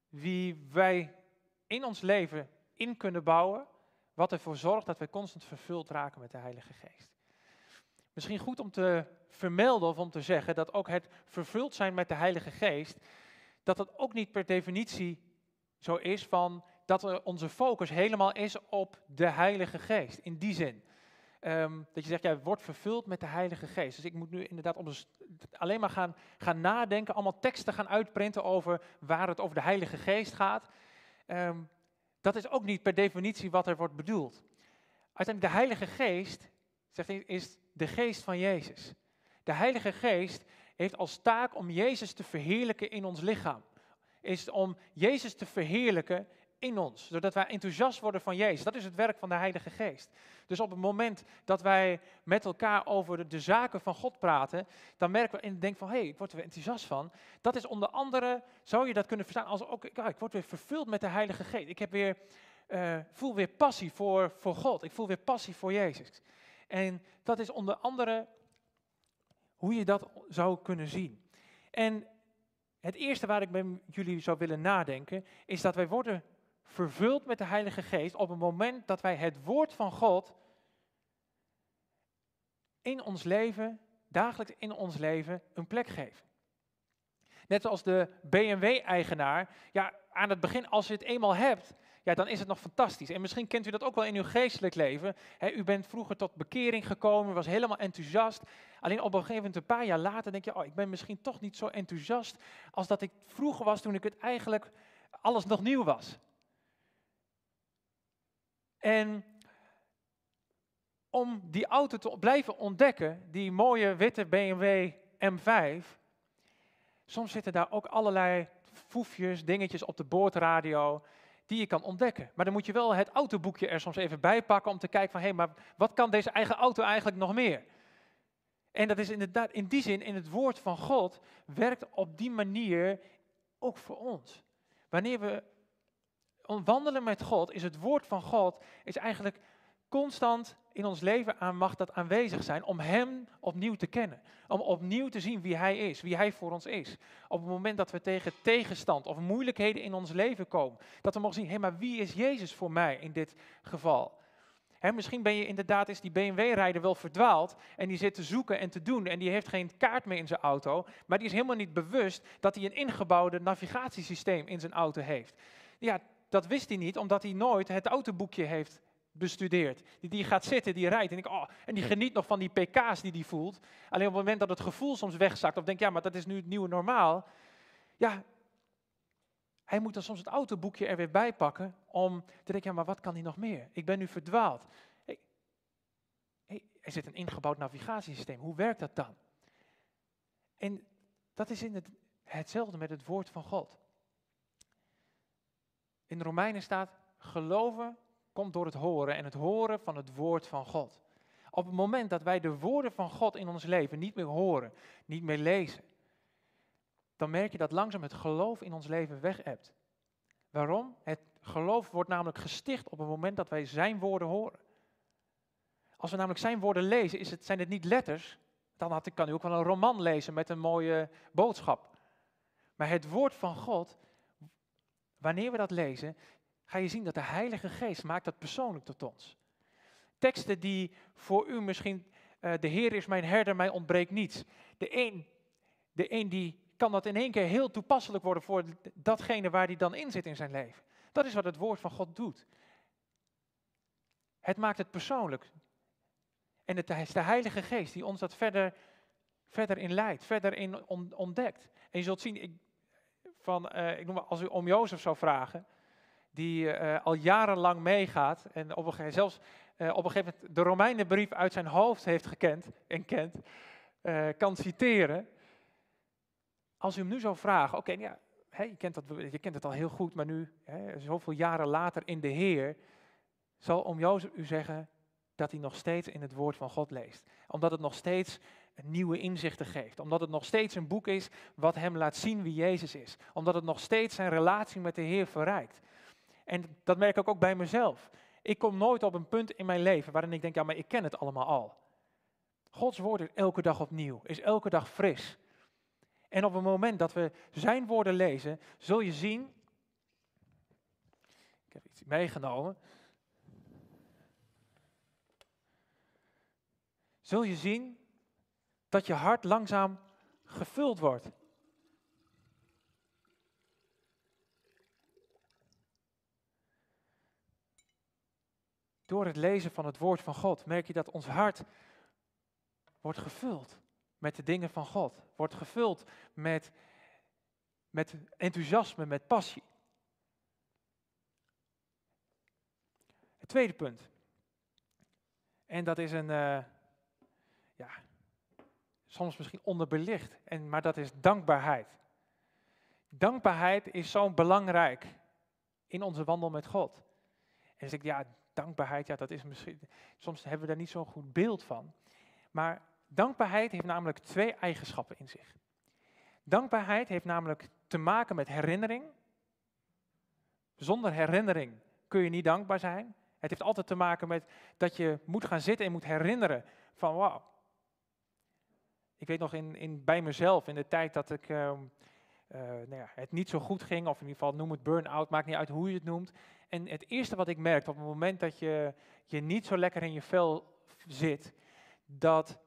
D: wie wij in ons leven in kunnen bouwen, wat ervoor zorgt dat wij constant vervuld raken met de Heilige Geest. Misschien goed om te vermelden of om te zeggen dat ook het vervuld zijn met de Heilige Geest, dat dat ook niet per definitie zo is van dat onze focus helemaal is op de Heilige Geest. In die zin. Ehm, dat je zegt, ja, word vervuld met de Heilige Geest. Dus ik moet nu inderdaad st- alleen maar gaan, gaan nadenken, allemaal teksten gaan uitprinten over waar het over de Heilige Geest gaat. Ehm, dat is ook niet per definitie wat er wordt bedoeld. Uiteindelijk, de Heilige Geest, zegt is de geest van Jezus. De Heilige Geest heeft als taak om Jezus te verheerlijken in ons lichaam. Is om Jezus te verheerlijken in ons, zodat wij enthousiast worden van Jezus. Dat is het werk van de Heilige Geest. Dus op het moment dat wij met elkaar over de, zaken van God praten, dan merken we en denken van, hé, hey, ik word er enthousiast van. Dat is onder andere, zou je dat kunnen verstaan als ook, ja, ik word weer vervuld met de Heilige Geest. Ik heb weer, eh, voel weer passie voor, voor God. Ik voel weer passie voor Jezus. En dat is onder andere hoe je dat zou kunnen zien. En het eerste waar ik met jullie zou willen nadenken, is dat wij worden vervuld met de Heilige Geest op het moment dat wij het woord van God in ons leven, dagelijks in ons leven, een plek geven. Net als de BMW-eigenaar, ja, aan het begin, als je het eenmaal hebt, ja, dan is het nog fantastisch. En misschien kent u dat ook wel in uw geestelijk leven. U bent vroeger tot bekering gekomen, was helemaal enthousiast. Alleen op een gegeven moment, een paar jaar later, denk je, oh, ik ben misschien toch niet zo enthousiast als dat ik vroeger was toen ik het eigenlijk alles nog nieuw was. En om die auto te blijven ontdekken, die mooie witte BMW M5, soms zitten daar ook allerlei foefjes, dingetjes op de boordradio die je kan ontdekken. Maar dan moet je wel het autoboekje er soms even bij pakken om te kijken van, hé, hey, maar wat kan deze eigen auto eigenlijk nog meer? En dat is inderdaad in die zin, in het woord van God, werkt op die manier ook voor ons. Wanneer we wandelen met God, is het woord van God is eigenlijk constant in ons leven aan mag dat aanwezig zijn om Hem opnieuw te kennen. Om opnieuw te zien wie Hij is, wie Hij voor ons is. Op het moment dat we tegen tegenstand of moeilijkheden in ons leven komen, dat we mogen zien, hé, maar wie is Jezus voor mij in dit geval? Hè, misschien ben je inderdaad, is die BMW-rijder wel verdwaald en die zit te zoeken en te doen en die heeft geen kaart meer in zijn auto, maar die is helemaal niet bewust dat hij een ingebouwde navigatiesysteem in zijn auto heeft. Ja, dat wist hij niet, omdat hij nooit het autoboekje heeft bestudeerd. Die, die gaat zitten, die rijdt en, ik, oh, en die geniet nog van die pk's die hij voelt. Alleen op het moment dat het gevoel soms wegzakt, of denkt, ja, maar dat is nu het nieuwe normaal. Ja, hij moet dan soms het autoboekje er weer bij pakken om te denken, ja, maar wat kan hij nog meer? Ik ben nu verdwaald. Hey, hey, er zit een ingebouwd navigatiesysteem, hoe werkt dat dan? En Dat is in het, hetzelfde met het woord van God. In de Romeinen staat, geloven komt door het horen en het horen van het woord van God. Op het moment dat wij de woorden van God in ons leven niet meer horen, niet meer lezen, dan merk je dat langzaam het geloof in ons leven weg Waarom? Het geloof wordt namelijk gesticht op het moment dat wij zijn woorden horen. Als we namelijk zijn woorden lezen, is het, zijn het niet letters. Dan had, kan u ook wel een roman lezen met een mooie boodschap. Maar het woord van God, wanneer we dat lezen, ga je zien dat de Heilige Geest maakt dat persoonlijk tot ons. Teksten die voor u misschien, uh, de Heer is mijn herder, mij ontbreekt niets. De een, de een die kan dat in één keer heel toepasselijk worden voor datgene waar hij dan in zit in zijn leven. Dat is wat het woord van God doet. Het maakt het persoonlijk. En het is de Heilige Geest die ons dat verder, verder in leidt, verder in ontdekt. En je zult zien, ik, van, uh, ik noem maar, als u om Jozef zou vragen, die uh, al jarenlang meegaat en op een gegeven, zelfs uh, op een gegeven moment de Romeinenbrief uit zijn hoofd heeft gekend en kent, kan citeren. Als u hem nu zou vragen, oké, okay, ja, je, kent dat, je kent het al heel goed, maar nu, hè, zoveel jaren later in de Heer, zal om Jozef u zeggen dat hij nog steeds in het woord van God leest. Omdat het nog steeds nieuwe inzichten geeft. Omdat het nog steeds een boek is wat hem laat zien wie Jezus is. Omdat het nog steeds zijn relatie met de Heer verrijkt. En dat merk ik ook bij mezelf. Ik kom nooit op een punt in mijn leven waarin ik denk, ja, maar ik ken het allemaal al. Gods woord is elke dag opnieuw, is elke dag fris. En op het moment dat we zijn woorden lezen, zul je zien. Ik heb iets meegenomen. Zul je zien dat je hart langzaam gevuld wordt. Door het lezen van het woord van God merk je dat ons hart wordt gevuld met de dingen van God. Wordt gevuld met, met enthousiasme, met passie. Het tweede punt. En dat is een, ja, soms misschien onderbelicht, en, maar dat is dankbaarheid. Dankbaarheid is zo belangrijk in onze wandel met God. En zeg ik, ja, dankbaarheid, ja, dat is misschien, soms hebben we daar niet zo'n goed beeld van. Maar Dankbaarheid heeft namelijk twee eigenschappen in zich. Dankbaarheid heeft namelijk te maken met herinnering. Zonder herinnering kun je niet dankbaar zijn. Het heeft altijd te maken met dat je moet gaan zitten en moet herinneren van wauw. Ik weet nog in, in, bij mezelf, in de tijd dat ik, uh, uh, nou ja, het niet zo goed ging, of in ieder geval noem het burn-out, maakt niet uit hoe je het noemt. En het eerste wat ik merkte op het moment dat je, je niet zo lekker in je vel zit, dat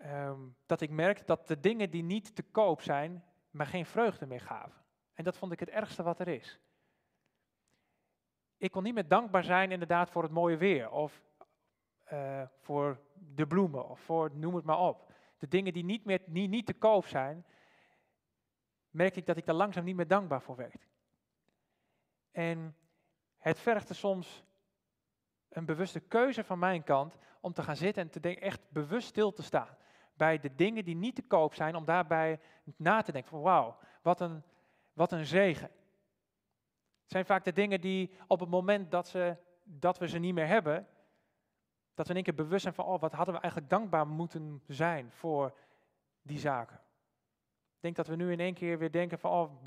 D: Ehm, dat ik merkte dat de dingen die niet te koop zijn, me geen vreugde meer gaven. En dat vond ik het ergste wat er is. Ik kon niet meer dankbaar zijn inderdaad voor het mooie weer, of uh, voor de bloemen, of voor noem het maar op. De dingen die niet, meer, niet, te koop zijn, merkte ik dat ik daar langzaam niet meer dankbaar voor werd. En het vergde soms een bewuste keuze van mijn kant om te gaan zitten en te denken, echt bewust stil te staan bij de dingen die niet te koop zijn, om daarbij na te denken van wauw, wat een, wat een zegen. Het zijn vaak de dingen die op het moment dat, ze, dat we ze niet meer hebben, dat we in één keer bewust zijn van, oh, wat hadden we eigenlijk dankbaar moeten zijn voor die zaken. Ik denk dat we nu in één keer weer denken van, oh,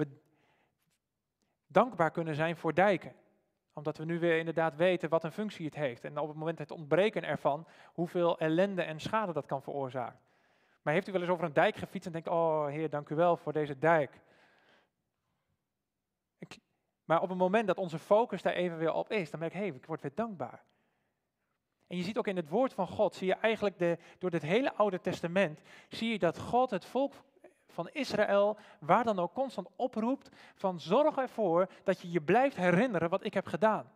D: dankbaar kunnen zijn voor dijken. Omdat we nu weer inderdaad weten wat een functie het heeft. En op het moment het ontbreken ervan, hoeveel ellende en schade dat kan veroorzaken. Maar heeft u wel eens over een dijk gefietst en denkt, oh Heer, dank u wel voor deze dijk. maar op het moment dat onze focus daar even weer op is, dan merk ik, hé, hey, ik word weer dankbaar. En je ziet ook in het woord van God, zie je eigenlijk de, door dit hele Oude Testament, zie je dat God het volk van Israël, waar dan ook constant oproept, van zorg ervoor dat je je blijft herinneren wat ik heb gedaan.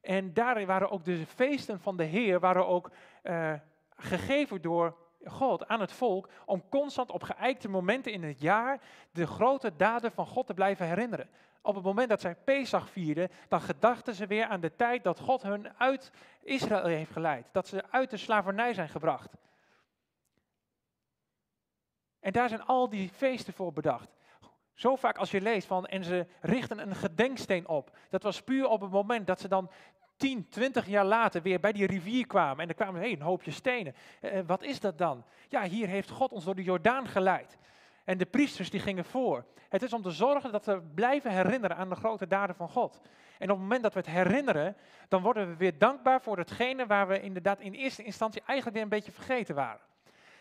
D: En daar waren ook de feesten van de Heer, waren ook uh, gegeven door God aan het volk om constant op geëikte momenten in het jaar de grote daden van God te blijven herinneren. Op het moment dat zij Pesach vierden, dan gedachten ze weer aan de tijd dat God hun uit Israël heeft geleid. Dat ze uit de slavernij zijn gebracht. En daar zijn al die feesten voor bedacht. Zo vaak als je leest van, en ze richten een gedenksteen op. Dat was puur op het moment dat ze dan 10, 20 jaar later weer bij die rivier kwamen. En er kwamen hey, een hoopje stenen. Eh, wat is dat dan? Ja, hier heeft God ons door de Jordaan geleid. En de priesters die gingen voor. Het is om te zorgen dat we blijven herinneren aan de grote daden van God. En op het moment dat we het herinneren, dan worden we weer dankbaar voor hetgene waar we inderdaad in eerste instantie eigenlijk weer een beetje vergeten waren.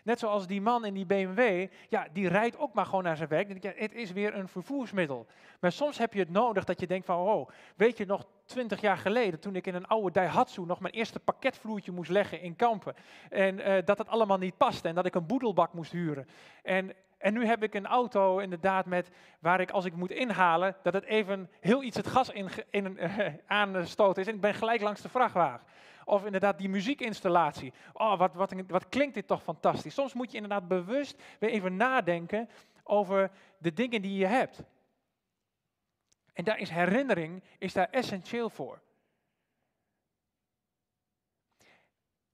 D: Net zoals die man in die BMW, ja, die rijdt ook maar gewoon naar zijn werk. Het is weer een vervoersmiddel. Maar soms heb je het nodig dat je denkt van, oh, weet je nog, twintig jaar geleden, toen ik in een oude Daihatsu nog mijn eerste pakketvloertje moest leggen in Kampen. En eh, dat het allemaal niet paste en dat ik een boedelbak moest huren. En, en nu heb ik een auto inderdaad met, waar ik als ik moet inhalen, dat het even heel iets het gas in, in, eh, aanstoot is. En ik ben gelijk langs de vrachtwagen. Of inderdaad die muziekinstallatie. Oh, wat, wat, wat klinkt dit toch fantastisch. Soms moet je inderdaad bewust weer even nadenken over de dingen die je hebt. En daar is herinnering is daar essentieel voor.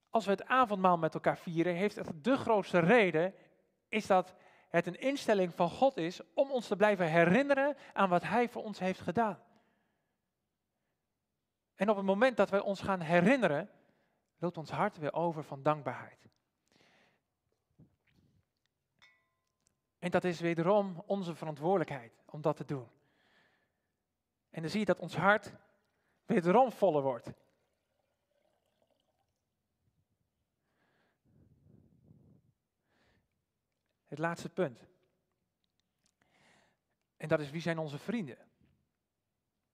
D: Als we het avondmaal met elkaar vieren, heeft het de grootste reden, is dat het een instelling van God is om ons te blijven herinneren aan wat Hij voor ons heeft gedaan. En op het moment dat wij ons gaan herinneren, loopt ons hart weer over van dankbaarheid. En dat is wederom onze verantwoordelijkheid om dat te doen. En dan zie je dat ons hart wederom voller wordt. Het laatste punt. En dat is wie zijn onze vrienden?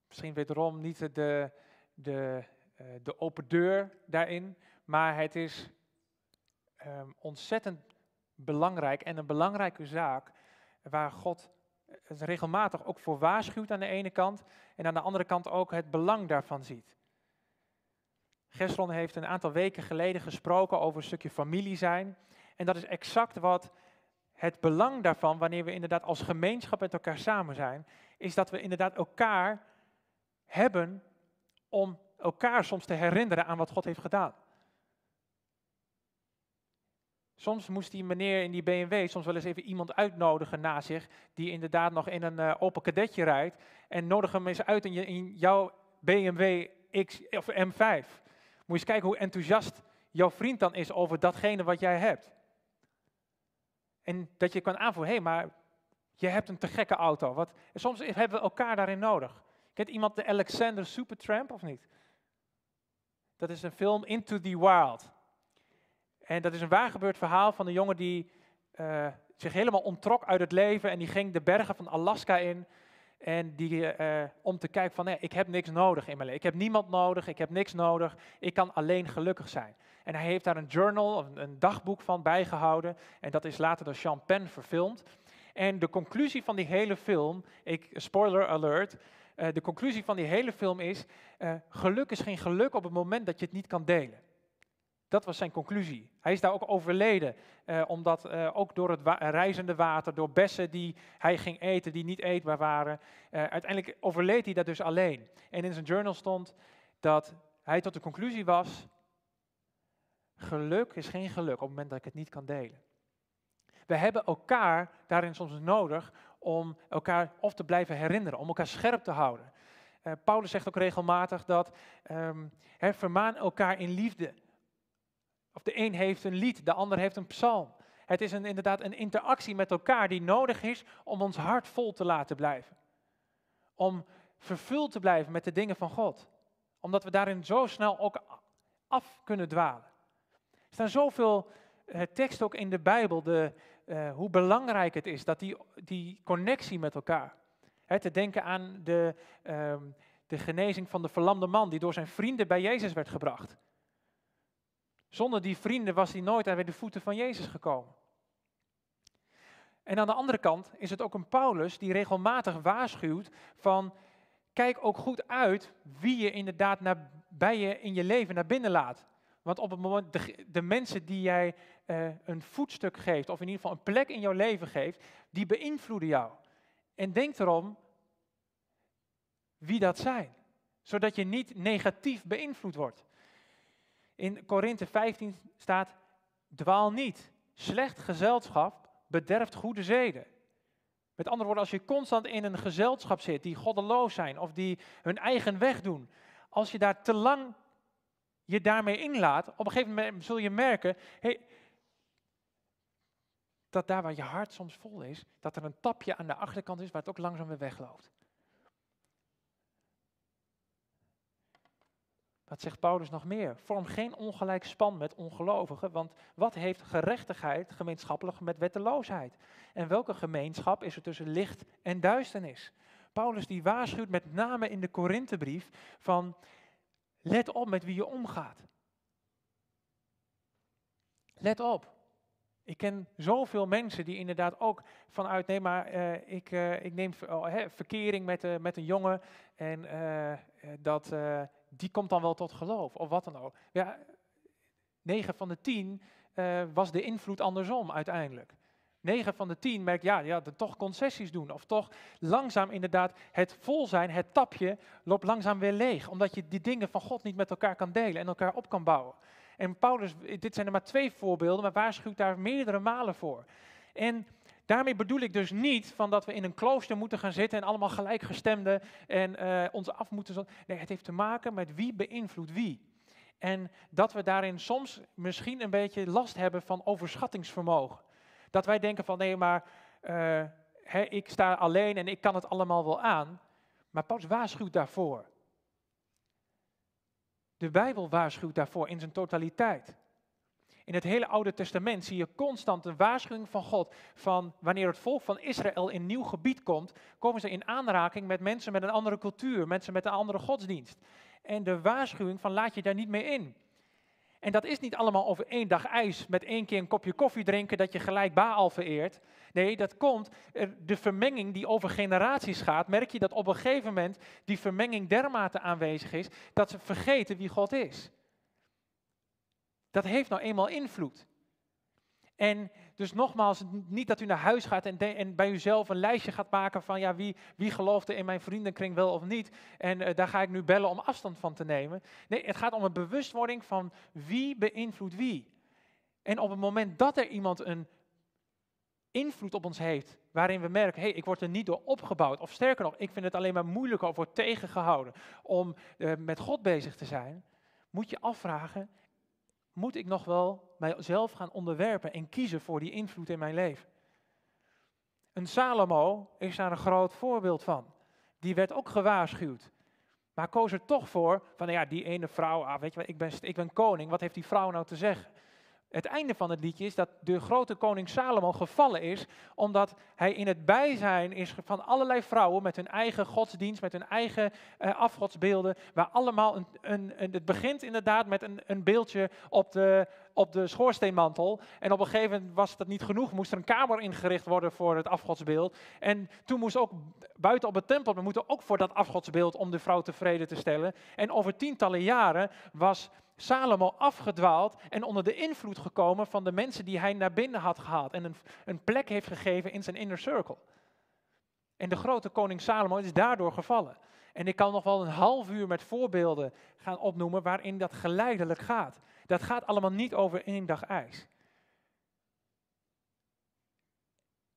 D: Misschien wederom niet de, de, uh, de open deur daarin, maar het is um, ontzettend belangrijk en een belangrijke zaak waar God het regelmatig ook voor waarschuwt aan de ene kant en aan de andere kant ook het belang daarvan ziet. Gesron heeft een aantal weken geleden gesproken over een stukje familie zijn. En dat is exact wat het belang daarvan, wanneer we inderdaad als gemeenschap met elkaar samen zijn, is dat we inderdaad elkaar hebben om elkaar soms te herinneren aan wat God heeft gedaan. Soms moest die meneer in die BMW soms wel eens even iemand uitnodigen na zich, die inderdaad nog in een uh, open kadetje rijdt, en nodig hem eens uit in, je, in jouw BMW X of M5. Moet je eens kijken hoe enthousiast jouw vriend dan is over datgene wat jij hebt. En dat je kan aanvoelen, hé, hey, maar je hebt een te gekke auto. Soms hebben we elkaar daarin nodig. Kent iemand de Alexander Supertramp of niet? Dat is een film Into the Wild. En dat is een waargebeurd verhaal van een jongen die uh, zich helemaal ontrok uit het leven en die ging de bergen van Alaska in. En die, uh, om te kijken van, nee, ik heb niks nodig in mijn leven. Ik heb niemand nodig, ik heb niks nodig. Ik kan alleen gelukkig zijn. En hij heeft daar een journal, een, een dagboek van bijgehouden. En dat is later door Sean Penn verfilmd. En de conclusie van die hele film, ik, spoiler alert, uh, de conclusie van die hele film is, geluk is geen geluk op het moment dat je het niet kan delen. Dat was zijn conclusie. Hij is daar ook overleden, uh, omdat uh, ook door het reizende water, door bessen die hij ging eten, die niet eetbaar waren, uh, uiteindelijk overleed hij dat dus alleen. En in zijn journal stond dat hij tot de conclusie was, geluk is geen geluk op het moment dat ik het niet kan delen. We hebben elkaar daarin soms nodig om elkaar of te blijven herinneren, om elkaar scherp te houden. Paulus zegt ook regelmatig dat um, he, vermaan elkaar in liefde. Of de een heeft een lied, de ander heeft een psalm. Het is een, inderdaad een interactie met elkaar die nodig is om ons hart vol te laten blijven. Om vervuld te blijven met de dingen van God. Omdat we daarin zo snel ook af kunnen dwalen. Er staan zoveel uh, teksten ook in de Bijbel, de, uh, hoe belangrijk het is, dat die, die connectie met elkaar. He, te denken aan de, um, de genezing van de verlamde man die door zijn vrienden bij Jezus werd gebracht. Zonder die vrienden was hij nooit aan de voeten van Jezus gekomen. En aan de andere kant is het ook een Paulus die regelmatig waarschuwt van kijk ook goed uit wie je inderdaad naar, bij je in je leven naar binnen laat. Want op het moment, de, mensen die jij uh, een voetstuk geeft, of in ieder geval een plek in jouw leven geeft, die beïnvloeden jou. En denk erom wie dat zijn, zodat je niet negatief beïnvloed wordt. In Korinthe 15 staat, dwaal niet. Slecht gezelschap bederft goede zeden. Met andere woorden, als je constant in een gezelschap zit die goddeloos zijn of die hun eigen weg doen, als je daar te lang je daarmee inlaat, op een gegeven moment zul je merken hey, dat daar waar je hart soms vol is, dat er een tapje aan de achterkant is waar het ook langzaam weer wegloopt. Wat zegt Paulus nog meer? Vorm geen ongelijk span met ongelovigen, want wat heeft gerechtigheid gemeenschappelijk met wetteloosheid? En welke gemeenschap is er tussen licht en duisternis? Paulus die waarschuwt met name in de Korinthebrief van let op met wie je omgaat. Let op. Ik ken zoveel mensen die inderdaad ook vanuit, nee maar eh, ik, eh, ik neem oh, hè, verkering met, uh, met een jongen en dat, die komt dan wel tot geloof of wat dan ook. Ja, 9 van de 10 eh, was de invloed andersom uiteindelijk. 9 van de 10 merkt, ja, ja, toch concessies doen. Of toch langzaam inderdaad het vol zijn, het tapje, loopt langzaam weer leeg. Omdat je die dingen van God niet met elkaar kan delen en elkaar op kan bouwen. En Paulus, dit zijn er maar twee voorbeelden, maar waarschuwt daar meerdere malen voor. En daarmee bedoel ik dus niet van dat we in een klooster moeten gaan zitten en allemaal gelijkgestemden en eh, ons af moeten. Nee, het heeft te maken met wie beïnvloedt wie. En dat we daarin soms misschien een beetje last hebben van overschattingsvermogen. Dat wij denken van nee, maar eh, ik sta alleen en ik kan het allemaal wel aan. Maar Paulus waarschuwt daarvoor. De Bijbel waarschuwt daarvoor in zijn totaliteit. In het hele Oude Testament zie je constant een waarschuwing van God van wanneer het volk van Israël in nieuw gebied komt, komen ze in aanraking met mensen met een andere cultuur, mensen met een andere godsdienst. En de waarschuwing van laat je daar niet mee in. En dat is niet allemaal over één dag ijs met één keer een kopje koffie drinken dat je gelijk Baal vereert. Nee, dat komt, er- de vermenging die over generaties gaat, merk je dat op een gegeven moment die vermenging dermate aanwezig is dat ze vergeten wie God is. Dat heeft nou eenmaal invloed. En dus nogmaals, niet dat u naar huis gaat en, en bij uzelf een lijstje gaat maken van ja, wie, wie geloofde in mijn vriendenkring wel of niet. En eh, daar ga ik nu bellen om afstand van te nemen. Nee, het gaat om een bewustwording van wie beïnvloedt wie. En op het moment dat er iemand een invloed op ons heeft, waarin we merken, hé, hey, ik word er niet door opgebouwd. Of sterker nog, ik vind het alleen maar moeilijker of word tegengehouden om eh, met God bezig te zijn. Moet je afvragen, moet ik nog wel mijzelf gaan onderwerpen en kiezen voor die invloed in mijn leven? Een Salomo is daar een groot voorbeeld van. Die werd ook gewaarschuwd. Maar koos er toch voor van, ja, die ene vrouw, ah, weet je ik ben, ik ben koning, wat heeft die vrouw nou te zeggen? Het einde van het liedje is dat de grote koning Salomo gevallen is, omdat hij in het bijzijn is van allerlei vrouwen met hun eigen godsdienst, met hun eigen eh, afgodsbeelden, waar allemaal een, een, een- het begint inderdaad met een, een beeldje op de, op de schoorsteenmantel. En op een gegeven moment was dat niet genoeg, moest er een kamer ingericht worden voor het afgodsbeeld. En toen moest ook buiten op het tempel, we moeten ook voor dat afgodsbeeld om de vrouw tevreden te stellen. En over tientallen jaren was Salomo afgedwaald en onder de invloed gekomen van de mensen die hij naar binnen had gehaald. En een, een plek heeft gegeven in zijn inner circle. En de grote koning Salomo is daardoor gevallen. En ik kan nog wel een half uur met voorbeelden gaan opnoemen waarin dat geleidelijk gaat. Dat gaat allemaal niet over één dag ijs.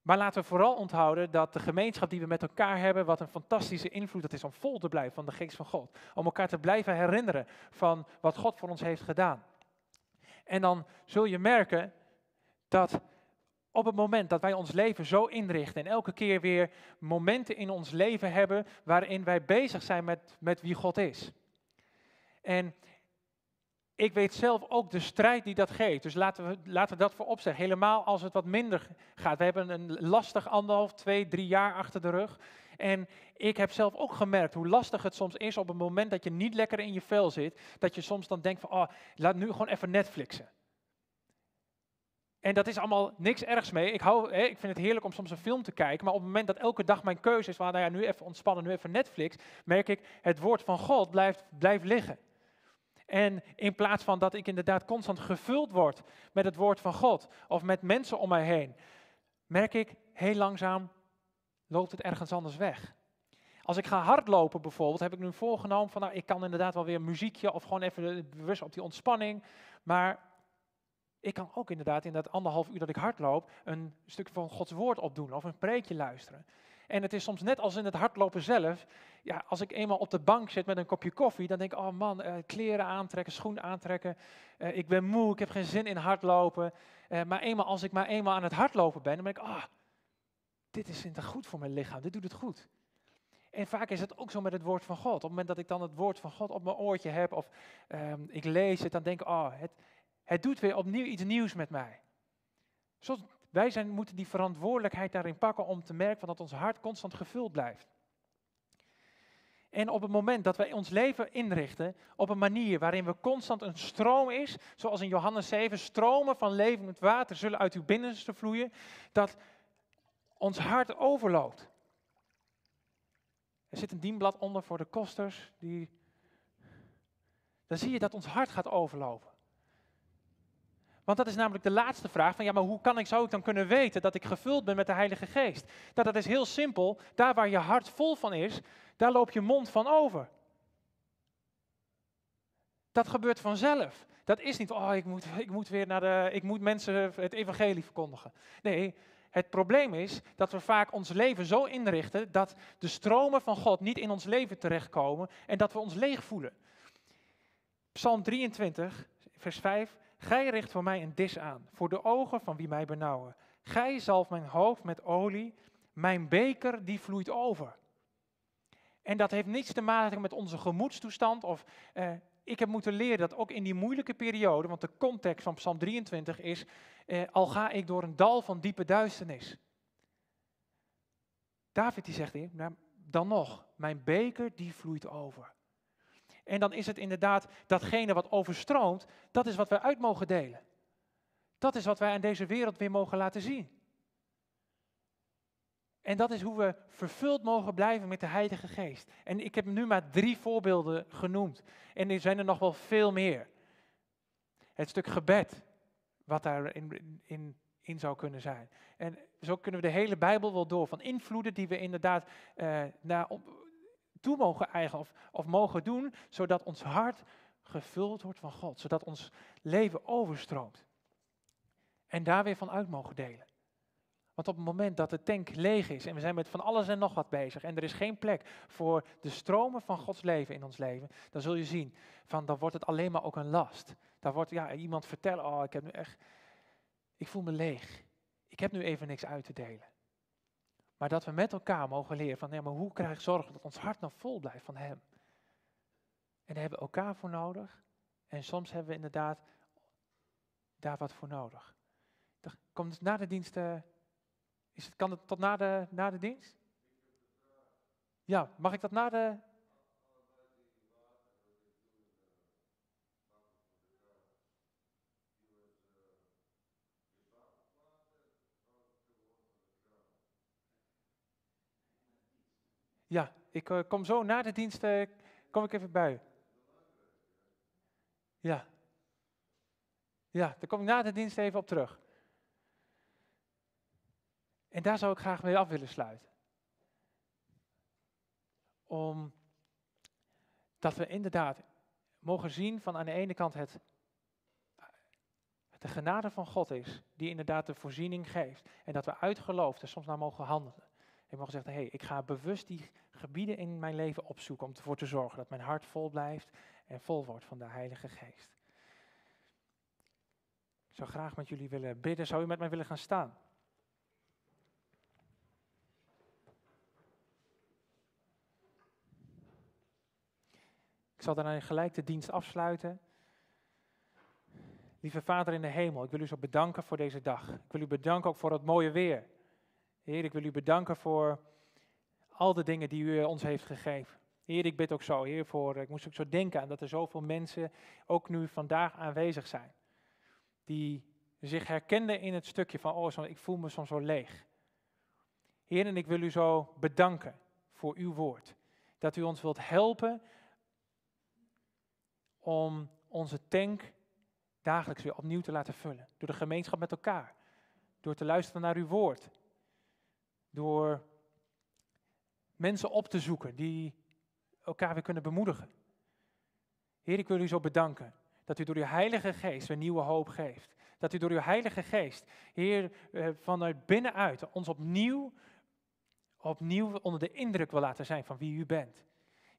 D: Maar laten we vooral onthouden dat de gemeenschap die we met elkaar hebben, wat een fantastische invloed dat is om vol te blijven van de geest van God. Om elkaar te blijven herinneren van wat God voor ons heeft gedaan. En dan zul je merken dat op het moment dat wij ons leven zo inrichten en elke keer weer momenten in ons leven hebben waarin wij bezig zijn met, met wie God is. En ik weet zelf ook de strijd die dat geeft. Dus laten we, laten we dat voorop zeggen. Helemaal als het wat minder gaat. We hebben een lastig anderhalf, twee, drie jaar achter de rug. En ik heb zelf ook gemerkt hoe lastig het soms is op het moment dat je niet lekker in je vel zit. Dat je soms dan denkt van, oh, laat nu gewoon even Netflixen. En dat is allemaal niks ergs mee. Ik, hou, hè, ik vind het heerlijk om soms een film te kijken. Maar op het moment dat elke dag mijn keuze is van, nou ja, nu even ontspannen, nu even Netflix. Merk ik, het woord van God blijft, blijft liggen. En in plaats van dat ik inderdaad constant gevuld word met het woord van God of met mensen om mij heen, merk ik heel langzaam loopt het ergens anders weg. Als ik ga hardlopen bijvoorbeeld, heb ik nu voorgenomen van nou, ik kan inderdaad wel weer muziekje of gewoon even bewust op die ontspanning. Maar Ik kan ook inderdaad in dat anderhalf uur dat ik hardloop een stuk van Gods woord opdoen of een preekje luisteren. En het is soms net als in het hardlopen zelf. Ja, als ik eenmaal op de bank zit met een kopje koffie, dan denk ik, oh man, eh, kleren aantrekken, schoen aantrekken. Eh, ik ben moe, ik heb geen zin in hardlopen. Eh, maar eenmaal als ik maar eenmaal aan het hardlopen ben, dan ben ik, ah, dit is goed voor mijn lichaam, dit doet het goed. En vaak is het ook zo met het woord van God. Op het moment dat ik dan het woord van God op mijn oortje heb of ehm, ik lees het, dan denk ik, oh, het, het doet weer opnieuw iets nieuws met mij. Zoals wij zijn, moeten die verantwoordelijkheid daarin pakken om te merken dat ons hart constant gevuld blijft. En op het moment dat wij ons leven inrichten op een manier waarin we constant een stroom is, zoals in Johannes 7, stromen van levend water zullen uit uw binnenste vloeien, dat ons hart overloopt. Er zit een dienblad onder voor de kosters, die, dan zie je dat ons hart gaat overlopen. Want dat is namelijk de laatste vraag van ja, maar hoe kan ik, zou ik dan kunnen weten dat ik gevuld ben met de Heilige Geest? Nou, dat is heel simpel. Daar waar je hart vol van is, daar loop je mond van over. Dat gebeurt vanzelf. Dat is niet, oh, ik moet, ik moet weer naar de, ik moet mensen het evangelie verkondigen. Nee, het probleem is dat we vaak ons leven zo inrichten dat de stromen van God niet in ons leven terechtkomen en dat we ons leeg voelen. Psalm 23, vers 5. Gij richt voor mij een dis aan, voor de ogen van wie mij benauwen. Gij zalft mijn hoofd met olie, mijn beker die vloeit over. En dat heeft niets te maken met onze gemoedstoestand. Of eh, ik heb moeten leren dat ook in die moeilijke periode, want de context van Psalm 23 is, eh, al ga ik door een dal van diepe duisternis. David die zegt nou, dan nog, mijn beker die vloeit over. En dan is het inderdaad datgene wat overstroomt, dat is wat wij uit mogen delen. Dat is wat wij aan deze wereld weer mogen laten zien. En dat is hoe we vervuld mogen blijven met de Heilige Geest. En ik heb nu maar drie voorbeelden genoemd. En er zijn er nog wel veel meer. Het stuk gebed, wat daarin in, in zou kunnen zijn. En zo kunnen we de hele Bijbel wel door. Van invloeden die we inderdaad naar, toe mogen eigen of, of mogen doen, zodat ons hart gevuld wordt van God. Zodat ons leven overstroomt. En daar weer van uit mogen delen. Want op het moment dat de tank leeg is en we zijn met van alles en nog wat bezig en er is geen plek voor de stromen van Gods leven in ons leven, dan zul je zien, van dan wordt het alleen maar ook een last. Dan wordt ja, iemand vertellen, oh ik heb nu echt, ik voel me leeg. Ik heb nu even niks uit te delen. Maar dat we met elkaar mogen leren van, ja, maar hoe krijg ik zorgen dat ons hart nog vol blijft van Hem? En daar hebben we elkaar voor nodig. En soms hebben we inderdaad daar wat voor nodig. Komt na de dienst, uh, is het, kan het tot na de, na de dienst? Ja, mag ik dat na de... Ja, ik uh, kom zo na de dienst, uh, kom ik even bij. Ja. Ja, daar kom ik na de dienst even op terug. En daar zou ik graag mee af willen sluiten. Om dat we inderdaad mogen zien van aan de ene kant het de genade van God is, die inderdaad de voorziening geeft. En dat we uit geloof soms naar mogen handelen. Ik mag zeggen, hé, hey, ik ga bewust die gebieden in mijn leven opzoeken om ervoor te zorgen dat mijn hart vol blijft en vol wordt van de Heilige Geest. Ik zou graag met jullie willen bidden. Zou u met mij willen gaan staan? Ik zal daarna gelijk de dienst afsluiten. Lieve Vader in de hemel, ik wil u zo bedanken voor deze dag. Ik wil u bedanken ook voor het mooie weer. Heer, ik wil u bedanken voor al de dingen die u ons heeft gegeven. Heer, ik bid ook zo, Heer, voor, ik moest ook zo denken aan dat er zoveel mensen ook nu vandaag aanwezig zijn. Die zich herkenden in het stukje van, oh, ik voel me soms zo leeg. Heer, en ik wil u zo bedanken voor uw woord. Dat u ons wilt helpen om onze tank dagelijks weer opnieuw te laten vullen. Door de gemeenschap met elkaar. Door te luisteren naar uw woord. Door mensen op te zoeken die elkaar weer kunnen bemoedigen. Heer, ik wil u zo bedanken dat u door uw Heilige Geest een nieuwe hoop geeft. Dat u door uw Heilige Geest, Heer, eh, vanuit binnenuit ons opnieuw, opnieuw onder de indruk wil laten zijn van wie u bent.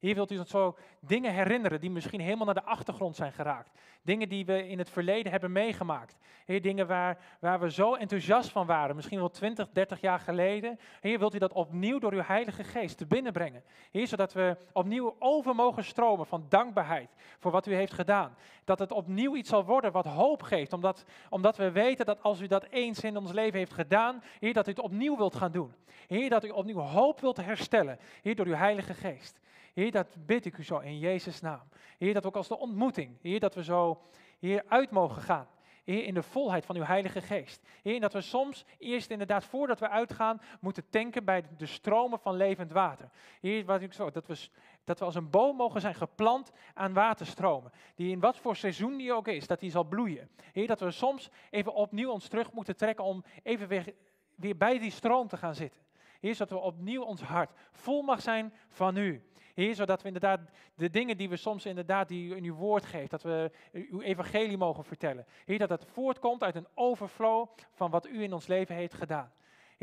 D: Heer, wilt u ons zo dingen herinneren die misschien helemaal naar de achtergrond zijn geraakt. Dingen die we in het verleden hebben meegemaakt. Heer, dingen waar, waar we zo enthousiast van waren, misschien wel 20, 30 jaar geleden. Heer, wilt u dat opnieuw door uw Heilige Geest te binnenbrengen. Heer, zodat we opnieuw over mogen stromen van dankbaarheid voor wat u heeft gedaan. Dat het opnieuw iets zal worden wat hoop geeft, omdat, omdat we weten dat als u dat eens in ons leven heeft gedaan, Heer, dat u het opnieuw wilt gaan doen. Heer, dat u opnieuw hoop wilt herstellen, Heer, door uw Heilige Geest. Heer, dat bid ik u zo in Jezus' naam. Heer, dat ook als de ontmoeting, Heer, dat we zo Heer, uit mogen gaan. Heer, in de volheid van uw Heilige Geest. Heer, dat we soms eerst inderdaad, voordat we uitgaan, moeten tanken bij de stromen van levend water. Heer, wat ik zo, dat we, dat we als een boom mogen zijn geplant aan waterstromen. Die in wat voor seizoen die ook is, dat die zal bloeien. Heer, dat we soms even opnieuw ons terug moeten trekken om even weer, weer bij die stroom te gaan zitten. Heer, zodat we opnieuw ons hart vol mag zijn van u. Heer, zodat we inderdaad de dingen die we soms inderdaad die u in uw woord geeft, dat we uw evangelie mogen vertellen. Heer, dat het voortkomt uit een overflow van wat u in ons leven heeft gedaan.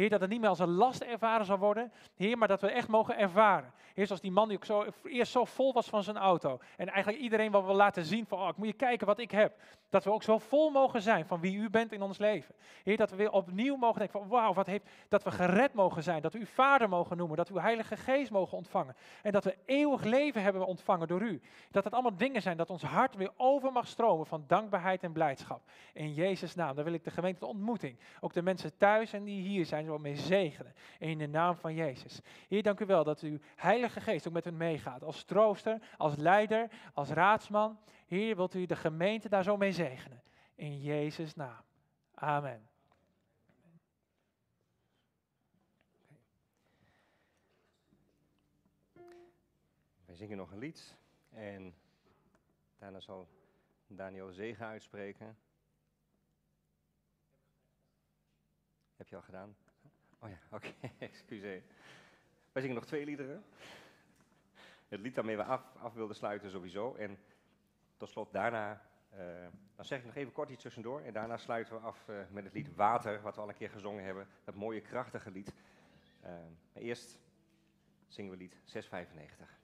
D: Heer, dat het niet meer als een last ervaren zal worden. Heer, maar dat we echt mogen ervaren. Heer, zoals die man die ook zo, eerst zo vol was van zijn auto. En eigenlijk iedereen wat wil laten zien van, oh, ik moet je kijken wat ik heb. Dat we ook zo vol mogen zijn van wie u bent in ons leven. Heer, dat we weer opnieuw mogen denken van, wauw, wat heeft, dat we gered mogen zijn. Dat we u vader mogen noemen. Dat we uw heilige geest mogen ontvangen. En dat we eeuwig leven hebben ontvangen door u. Dat het allemaal dingen zijn dat ons hart weer over mag stromen van dankbaarheid en blijdschap. In Jezus' naam. Daar wil ik de gemeente de ontmoeting. Ook de mensen thuis en die hier zijn, zo mee zegenen. In de naam van Jezus. Heer, dank u wel dat uw Heilige Geest ook met hen meegaat. Als trooster, als leider, als raadsman. Heer, wilt u de gemeente daar zo mee zegenen. In Jezus' naam. Amen.
B: Wij zingen nog een lied en daarna zal Daniel zegen uitspreken. Heb je al gedaan? Oh ja, oké, excuseer. Wij zingen nog twee liederen. Het lied waarmee we af, af wilden sluiten sowieso. En tot slot daarna, eh, dan zeg ik nog even kort iets tussendoor. En daarna sluiten we af eh, met het lied Water, wat we al een keer gezongen hebben. Dat mooie, krachtige lied. Eh, maar eerst zingen we lied 695.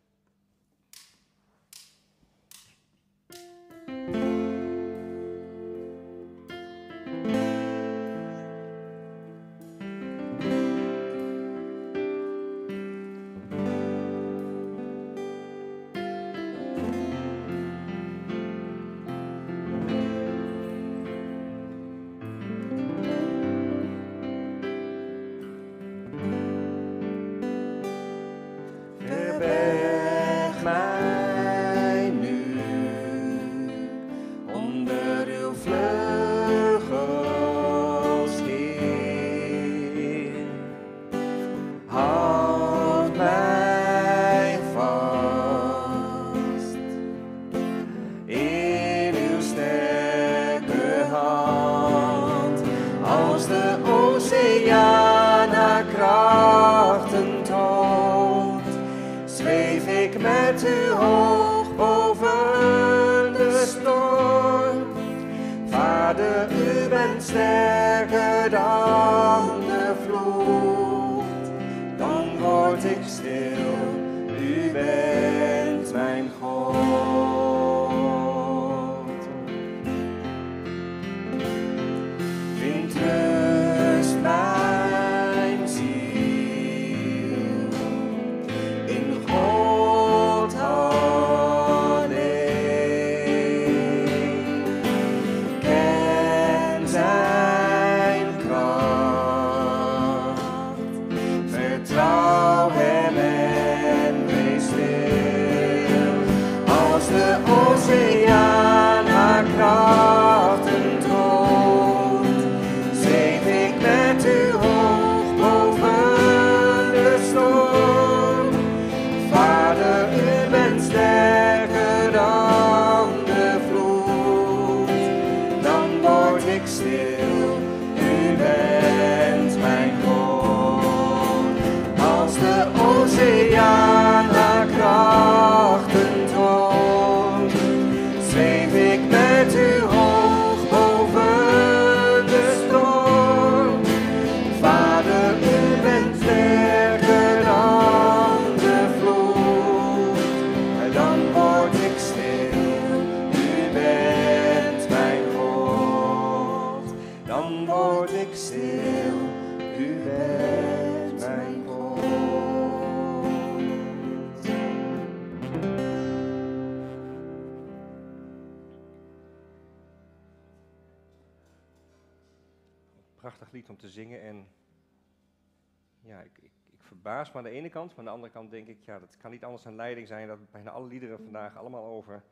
A: Verbaas me aan de ene kant, maar aan de andere kant denk ik, ja, dat kan niet anders dan leiding zijn. Dat bijna alle liederen vandaag allemaal over.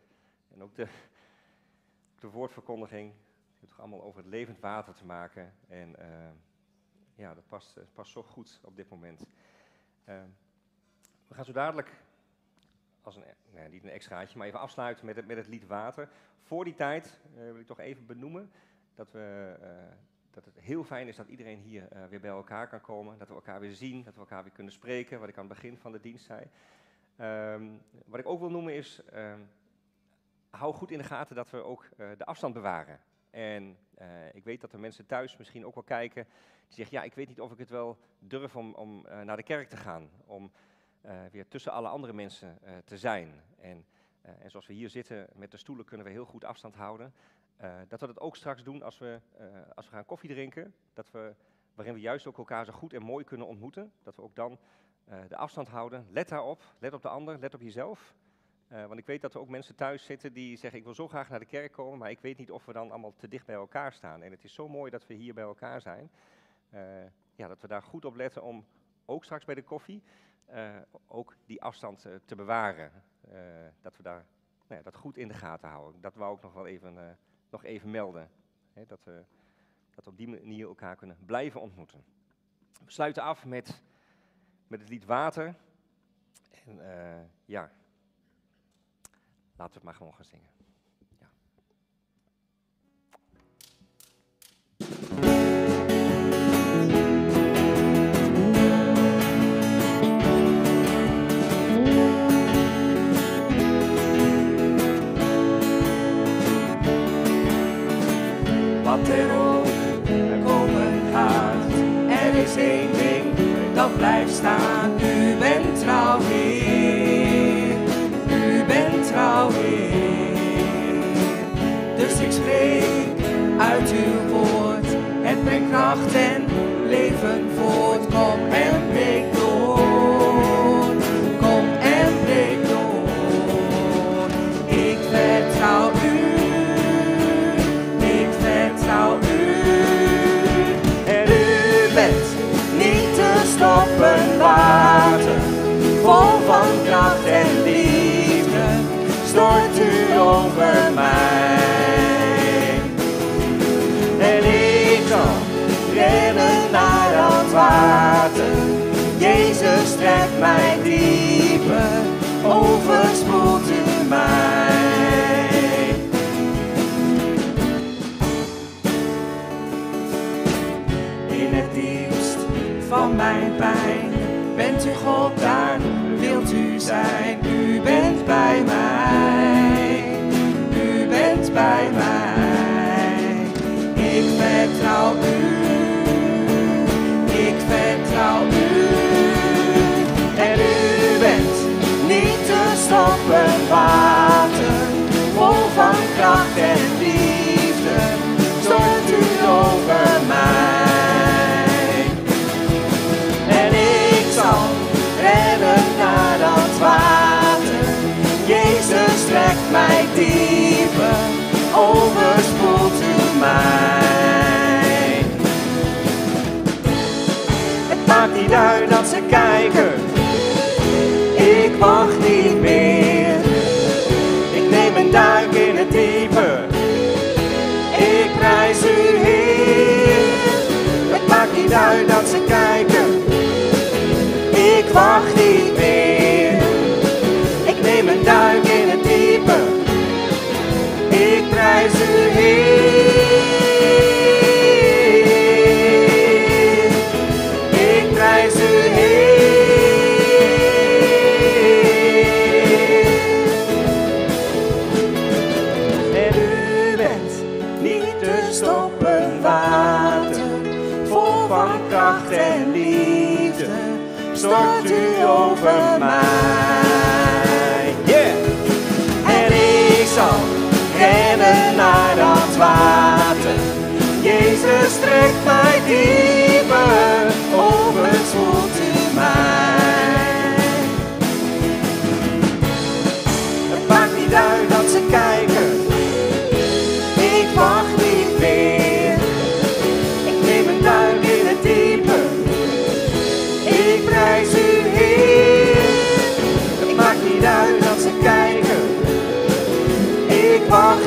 A: En ook de, de woordverkondiging. Het heeft toch allemaal over het levend water te maken. En eh, ja, dat past, eh, past zo goed op dit moment. Eh, we gaan zo dadelijk, als een, niet een extraatje, maar even afsluiten met het, met het lied Water. Voor die tijd eh, wil ik toch even benoemen dat, we, dat het heel fijn is dat iedereen hier eh, weer bij elkaar kan komen. Dat we elkaar weer zien, dat we elkaar weer kunnen spreken, wat ik aan het begin van de dienst zei. Ehm, wat ik ook wil noemen is, ehm, hou goed in de gaten dat we ook eh, de afstand bewaren. En eh, ik weet dat er mensen thuis misschien ook wel kijken die zeggen, ja, ik weet niet of ik het wel durf om, om naar de kerk te gaan. Om weer tussen alle andere mensen te zijn. En, en zoals we hier zitten met de stoelen kunnen we heel goed afstand houden. Eh, dat we dat ook straks doen als we, eh, als we gaan koffie drinken. Dat we, waarin we juist ook elkaar zo goed en mooi kunnen ontmoeten. Dat we ook dan eh, de afstand houden. Let daarop, let op de ander, let op jezelf. Want ik weet dat er ook mensen thuis zitten die zeggen: Ik wil zo graag naar de kerk komen, maar ik weet niet of we dan allemaal te dicht bij elkaar staan. En het is zo mooi dat we hier bij elkaar zijn. Ja, dat we daar goed op letten om ook straks bij de koffie ook die afstand te bewaren. Dat we daar nou ja, dat goed in de gaten houden. Dat wou ik nog wel even, nog even melden. Dat, we, dat op die manier elkaar kunnen blijven ontmoeten. We sluiten af met, met het lied Water. En eh, ja, laten we het maar gewoon gaan zingen.
B: Wat er ook komen gaat. Er is één ding dat blijft staan. U bent trouw, Heer. U bent trouw, Heer. Dus ik spreek uit uw woord. Het brengt kracht en leven voort. Kom en u God, daar wilt u zijn. U bent bij mij, u bent bij mij. Dieper, overspoelt u mij. Het maakt niet uit dat ze kijken, ik wacht niet meer. Ik neem een duik in het diepe, ik prijs u Heer. Het maakt niet uit dat ze kijken, ik wacht niet meer. Ik neem een duik diepe, ik prijs u naar dat water. Jezus trekt mij dieper, over het voelt in mij. Het maakt niet uit dat ze kijken, ik wacht niet meer. Ik neem een duim in het diepe, ik prijs u Heer. Het maakt niet uit dat ze kijken, ik wacht